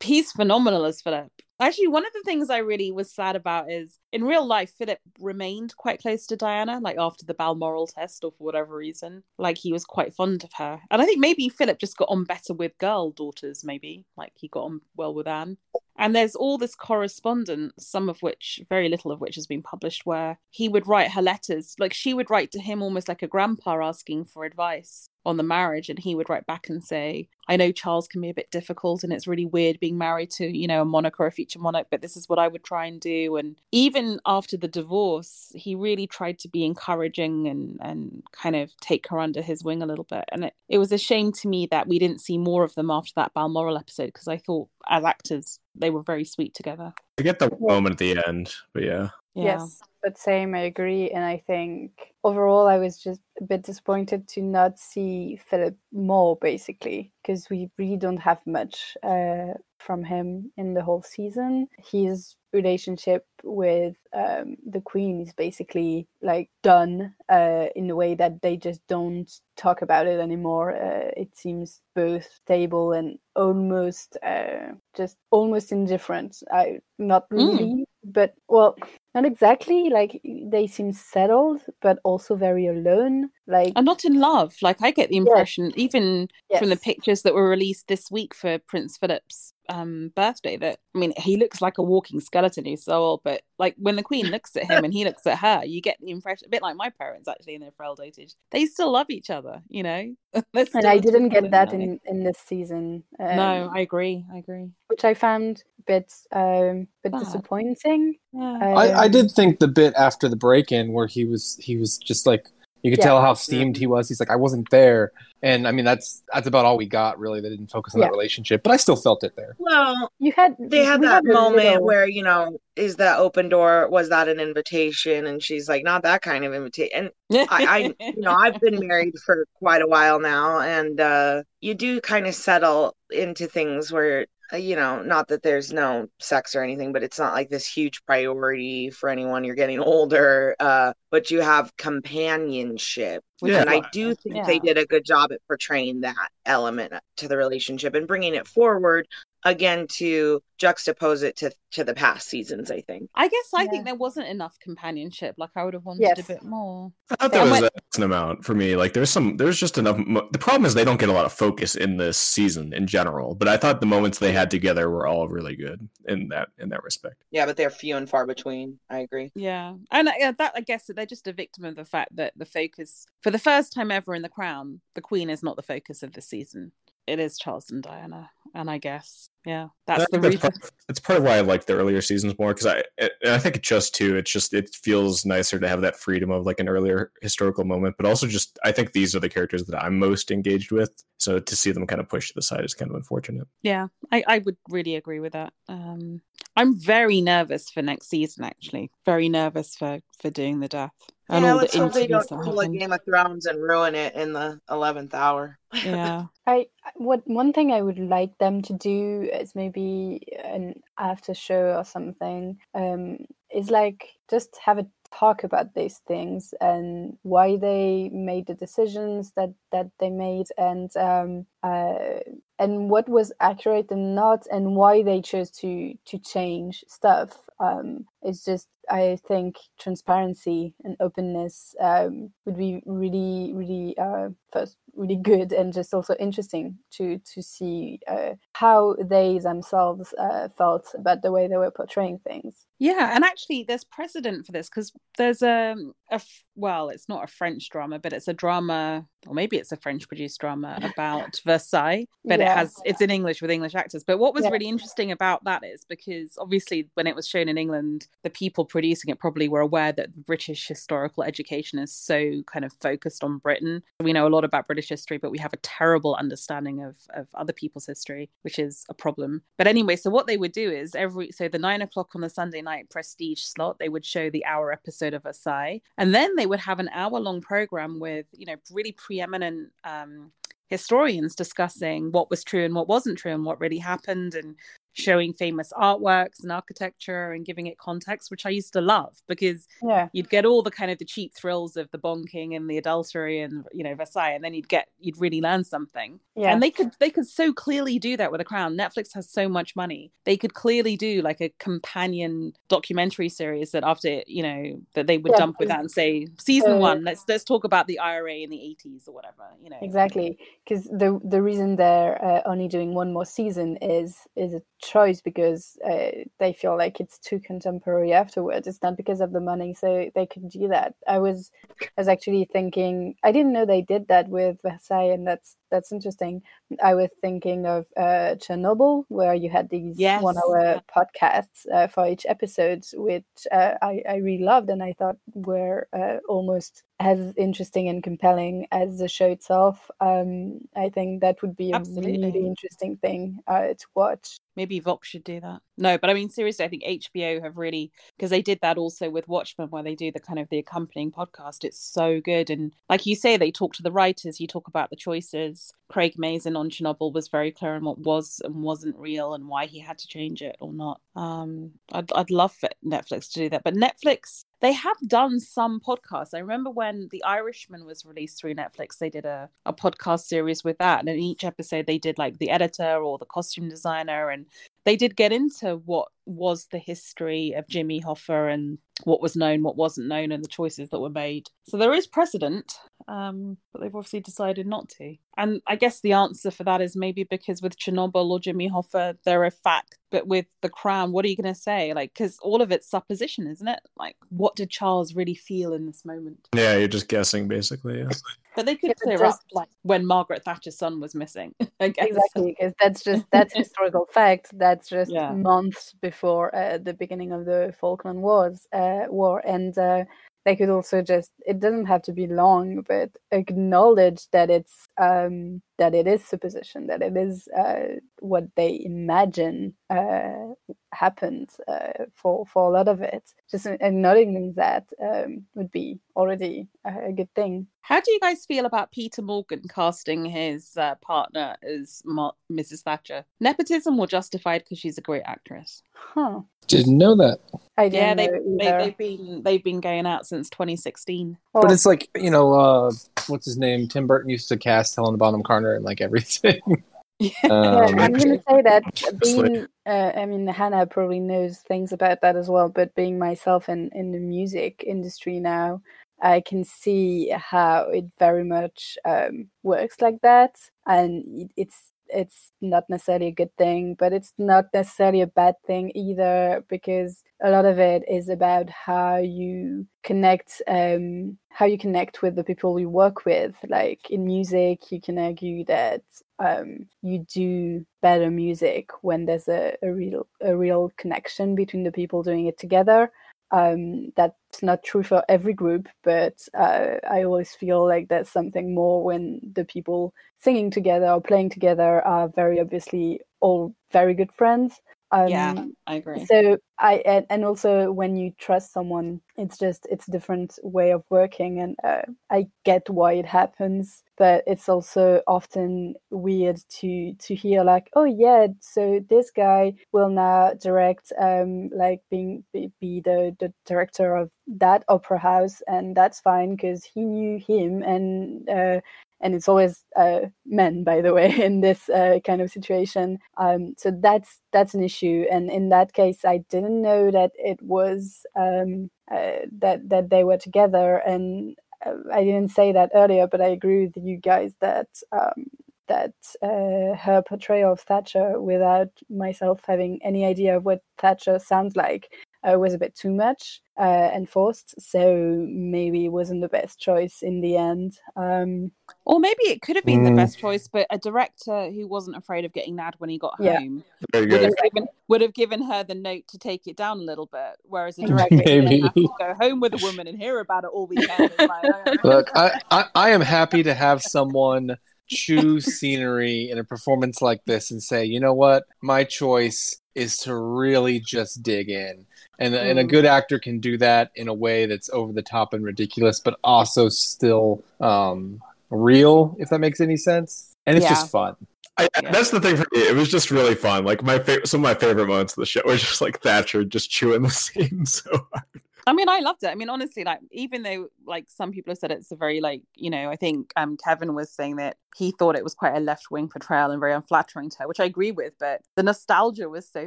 he's phenomenal as Philip. Actually, one of the things I really was sad about is in real life, Philip remained quite close to Diana, like after the Balmoral test or for whatever reason. Like he was quite fond of her. And I think maybe Philip just got on better with girl daughters, maybe. Like he got on well with Anne. And there's all this correspondence, some of which, very little of which has been published, where he would write her letters. Like she would write to him almost like a grandpa asking for advice on the marriage. And he would write back and say, I know Charles can be a bit difficult and it's really weird being married to, you know, a monarch or a future monarch, but this is what I would try and do. And even after the divorce, he really tried to be encouraging and, and kind of take her under his wing a little bit. And it, it was a shame to me that we didn't see more of them after that Balmoral episode because I thought as actors, they were very sweet together. I get the moment at the end, but yeah. Yeah. Yes, but same, I agree. And I think overall, I was just a bit disappointed to not see Philip more, basically, because we really don't have much uh, from him in the whole season. His relationship with um, the Queen is basically like done uh, in a way that they just don't talk about it anymore. Uh, it seems both stable and almost uh, just almost indifferent. I not Mm. really, but well, not exactly like they seem settled but also very alone like and not in love like i get the impression even yes. from the pictures that were released this week for prince philip's um birthday that i mean he looks like a walking skeleton he's so old but like when the queen looks at him and he looks at her you get the impression a bit like my parents actually in their frail dotage age they still love each other you know and i didn't get that in in this season um, no i agree i agree which i found a bit um bit Bad. disappointing yeah. um, I, I did think the bit after the break-in where he was he was just like you could Yeah. tell how steamed he was. He's like, I wasn't there, and I mean that's that's about all we got really. They didn't focus on Yeah. that relationship, but I still felt it there. Well, you had they had that a moment little- where you know is that open door was that an invitation and she's like not that kind of invitation and I, I you know i've been married for quite a while now and uh you do kind of settle into things where you know not that there's no sex or anything but it's not like this huge priority for anyone you're getting older uh but you have companionship Yeah. and I do think yeah. they did a good job at portraying that element to the relationship and bringing it forward again to juxtapose it to to the past seasons. I think. I guess I Yeah. think there wasn't enough companionship. Like I would have wanted Yes. a bit more. I thought there And was when- a decent amount for me. Like there's some, there's just enough. mo- The problem is they don't get a lot of focus in this season in general. But I thought the moments they had together were all really good in that in that respect. Yeah, but they're few and far between. I agree. Yeah, and uh, that I guess that they're just a victim of the fact that the focus, for the first time ever in the Crown, the Queen is not the focus of the season. It is Charles and Diana, and I guess yeah, that's the that's reason. part, that's part of why I like the earlier seasons more because I and I think it just too. It's just it feels nicer to have that freedom of like an earlier historical moment, but also just I think these are the characters that I'm most engaged with. So to see them kind of pushed to the side is kind of unfortunate. Yeah, I, I would really agree with that. Um, I'm very nervous for next season. Actually, very nervous for for doing the death and yeah, all let's the hope they don't pull a. Game of Thrones and ruin it in the eleventh hour. Yeah, I what one thing I would like them to do is maybe an after show or something. Um, is like just have a talk about these things and why they made the decisions that that they made and um uh and what was accurate and not and why they chose to to change stuff um it's just i think transparency and openness um would be really really uh first really good and just also interesting to to see uh, how they themselves uh, felt about the way they were portraying things. Yeah, and actually, there's precedent for this because there's a, a f- well, it's not a French drama, but it's a drama, or maybe it's a French produced drama about Versailles, but it has it's in English with English actors. But what was Yeah. really interesting about that is because obviously when it was shown in England, the people producing it probably were aware that British historical education is so kind of focused on Britain. We know a lot about British history, but we have a terrible understanding of of other people's history, which is a problem. But anyway, so what they would do is every so the nine o'clock on the Sunday night prestige slot, they would show the hour episode of Versailles, and then they would have an hour long program with you know really preeminent um, historians discussing what was true and what wasn't true and what really happened and showing famous artworks and architecture and giving it context which i used to love because yeah. you'd get all the kind of the cheap thrills of the bonking and the adultery and you know versailles and then you'd get you'd really learn something. Yeah. And they could they could so clearly do that with a crown. Netflix has so much money. They could clearly do like a companion documentary series that after you know that they would Yeah, dump with that and say season uh, one let's let's talk about the ira in the 80s or whatever you know. Exactly. Because the the reason they're uh, only doing one more season is is a choice because uh, they feel like it's too contemporary afterwards it's not because of the money so they could do that. I was i was actually thinking i didn't know they did that with versailles and that's that's interesting. I was thinking of uh chernobyl where you had these Yes. one hour podcasts uh, for each episode which uh, I, I really loved and i thought were uh, almost as interesting and compelling as the show itself. Um, I think that would be a Absolutely. really interesting thing uh, to watch. Maybe Vox should do that. No, but I mean seriously, I think HBO have really because they did that also with Watchmen, where they do the kind of the accompanying podcast. It's so good, and like you say, they talk to the writers. You talk about the choices. Craig Mazin on Chernobyl was very clear on what was and wasn't real, and why he had to change it or not. Um, I'd I'd love for Netflix to do that, but Netflix they have done some podcasts. I remember when The Irishman was released through Netflix, they did a, a podcast series with that. And in each episode, they did like the editor or the costume designer and they did get into what was the history of Jimmy Hoffa and what was known, what wasn't known, and the choices that were made. So there is precedent, um, but they've obviously decided not to. And I guess the answer for that is maybe because with Chernobyl or Jimmy Hoffa, they're a fact. But with The Crown, what are you going to say? Like, because all of it's supposition, isn't it? Like, what did Charles really feel in this moment? Yeah, you're just guessing, basically. Yeah. But they could Yeah, but clear just- up like when Margaret Thatcher's son was missing. I guess. exactly because that's just that's historical fact that's just Yeah. months before uh, the beginning of the falkland wars uh, war and uh, they could also just it doesn't have to be long but acknowledge that it's um that it is supposition that it is uh, what they imagine uh, happened uh, for for a lot of it just acknowledging that um, would be already a a good thing How do you guys feel about Peter Morgan casting his uh, partner as Ma- Mrs. Thatcher? Nepotism or justified because she's a great actress? huh Didn't know that. i Yeah, didn't they, know they either. they've been they've been going out since 2016. But it's like you know, uh, what's his name? Tim Burton used to cast Helena Bonham Carter and like everything. Yeah, Um, I'm going to say that being, uh, I mean, Hannah probably knows things about that as well, but being myself in, in the music industry now, I can see how it very much um, works like that. And it's it's not necessarily a good thing, but it's not necessarily a bad thing either because a lot of it is about how you connect um, how you connect with the people you work with. Like in music, you can argue that um, you do better music when there's a, a real a real connection between the people doing it together. Um, that's not true for every group, but uh, I always feel like there's something more when the people singing together or playing together are very obviously all very good friends. Um, yeah, I agree. so I and, and also when you trust someone, it's just it's a different way of working, and uh, I get why it happens, but it's also often weird to to hear like, oh yeah, so this guy will now direct, um, like being be, the the director of that opera house, and that's fine because he knew him, and uh, and it's always uh, men, by the way, in this uh, kind of situation. Um, so that's that's an issue, and in that case, I didn't know that it was um, uh, that that they were together, and uh, I didn't say that earlier, but I agree with you guys that. Um, that uh, her portrayal of Thatcher, without myself having any idea of what Thatcher sounds like, uh, was a bit too much uh, and forced. So maybe it wasn't the best choice in the end. Um, Or maybe it could have been the Mm. best choice, but a director who wasn't afraid of getting mad when he got Yeah. home Very would have, given, would have given her the note to take it down a little bit. Whereas a director who then Maybe. has to go home with a woman and hear about it all weekend. like. Look, I, I, I am happy to have someone choose scenery in a performance like this and say, you know what, my choice is to really just dig in. And, and a Mm. good actor can do that in a way that's over the top and ridiculous, but also still um, real, if that makes any sense. And it's Yeah. just fun. I, Yeah. That's the thing for me. It was just really fun. Like my favorite, some of my favorite moments of the show were just like Thatcher just chewing the scene so hard. I mean, I loved it. I mean, honestly, like even though like some people have said it's a very like you know, I think um Kevin was saying that he thought it was quite a left wing portrayal and very unflattering to her, which I agree with. But the nostalgia was so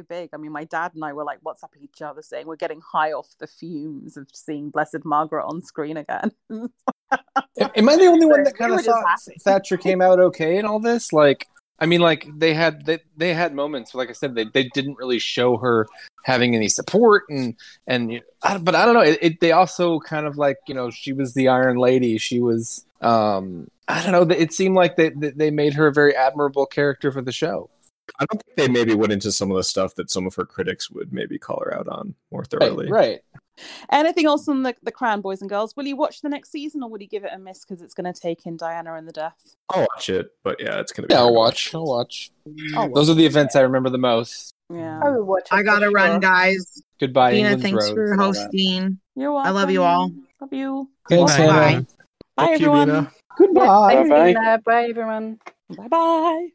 big. I mean, my dad and I were like WhatsApp each other saying we're getting high off the fumes of seeing Blessed Margaret on screen again. Am I the only one that kind of thought. Thatcher came out okay in all this? Like, I mean, like they had they, they had moments. Like I said, they, they didn't really show her having any support, and and but I don't know. It, it, they also kind of like you know she was the Iron Lady. She was um I don't know. It seemed like they they made her a very admirable character for the show. I don't think they maybe went into some of the stuff that some of her critics would maybe call her out on more thoroughly. Right, right. Anything else on the the Crown, boys and girls? Will you watch the next season or will you give it a miss because it's going to take in Diana and the Death? I'll watch it, but yeah, it's gonna be. Yeah, hard I'll watch. I'll watch. Oh, Those are the events I remember the most. yeah. I will watch. I gotta run, guys. Goodbye, Dina, England's thanks roads for and all that. hosting. You're welcome. I love you all. Love you. Thanks, Bye. Hannah. Bye, Fuck you, everyone. Goodbye. Thanks, Bye. Bye, everyone. Bye bye.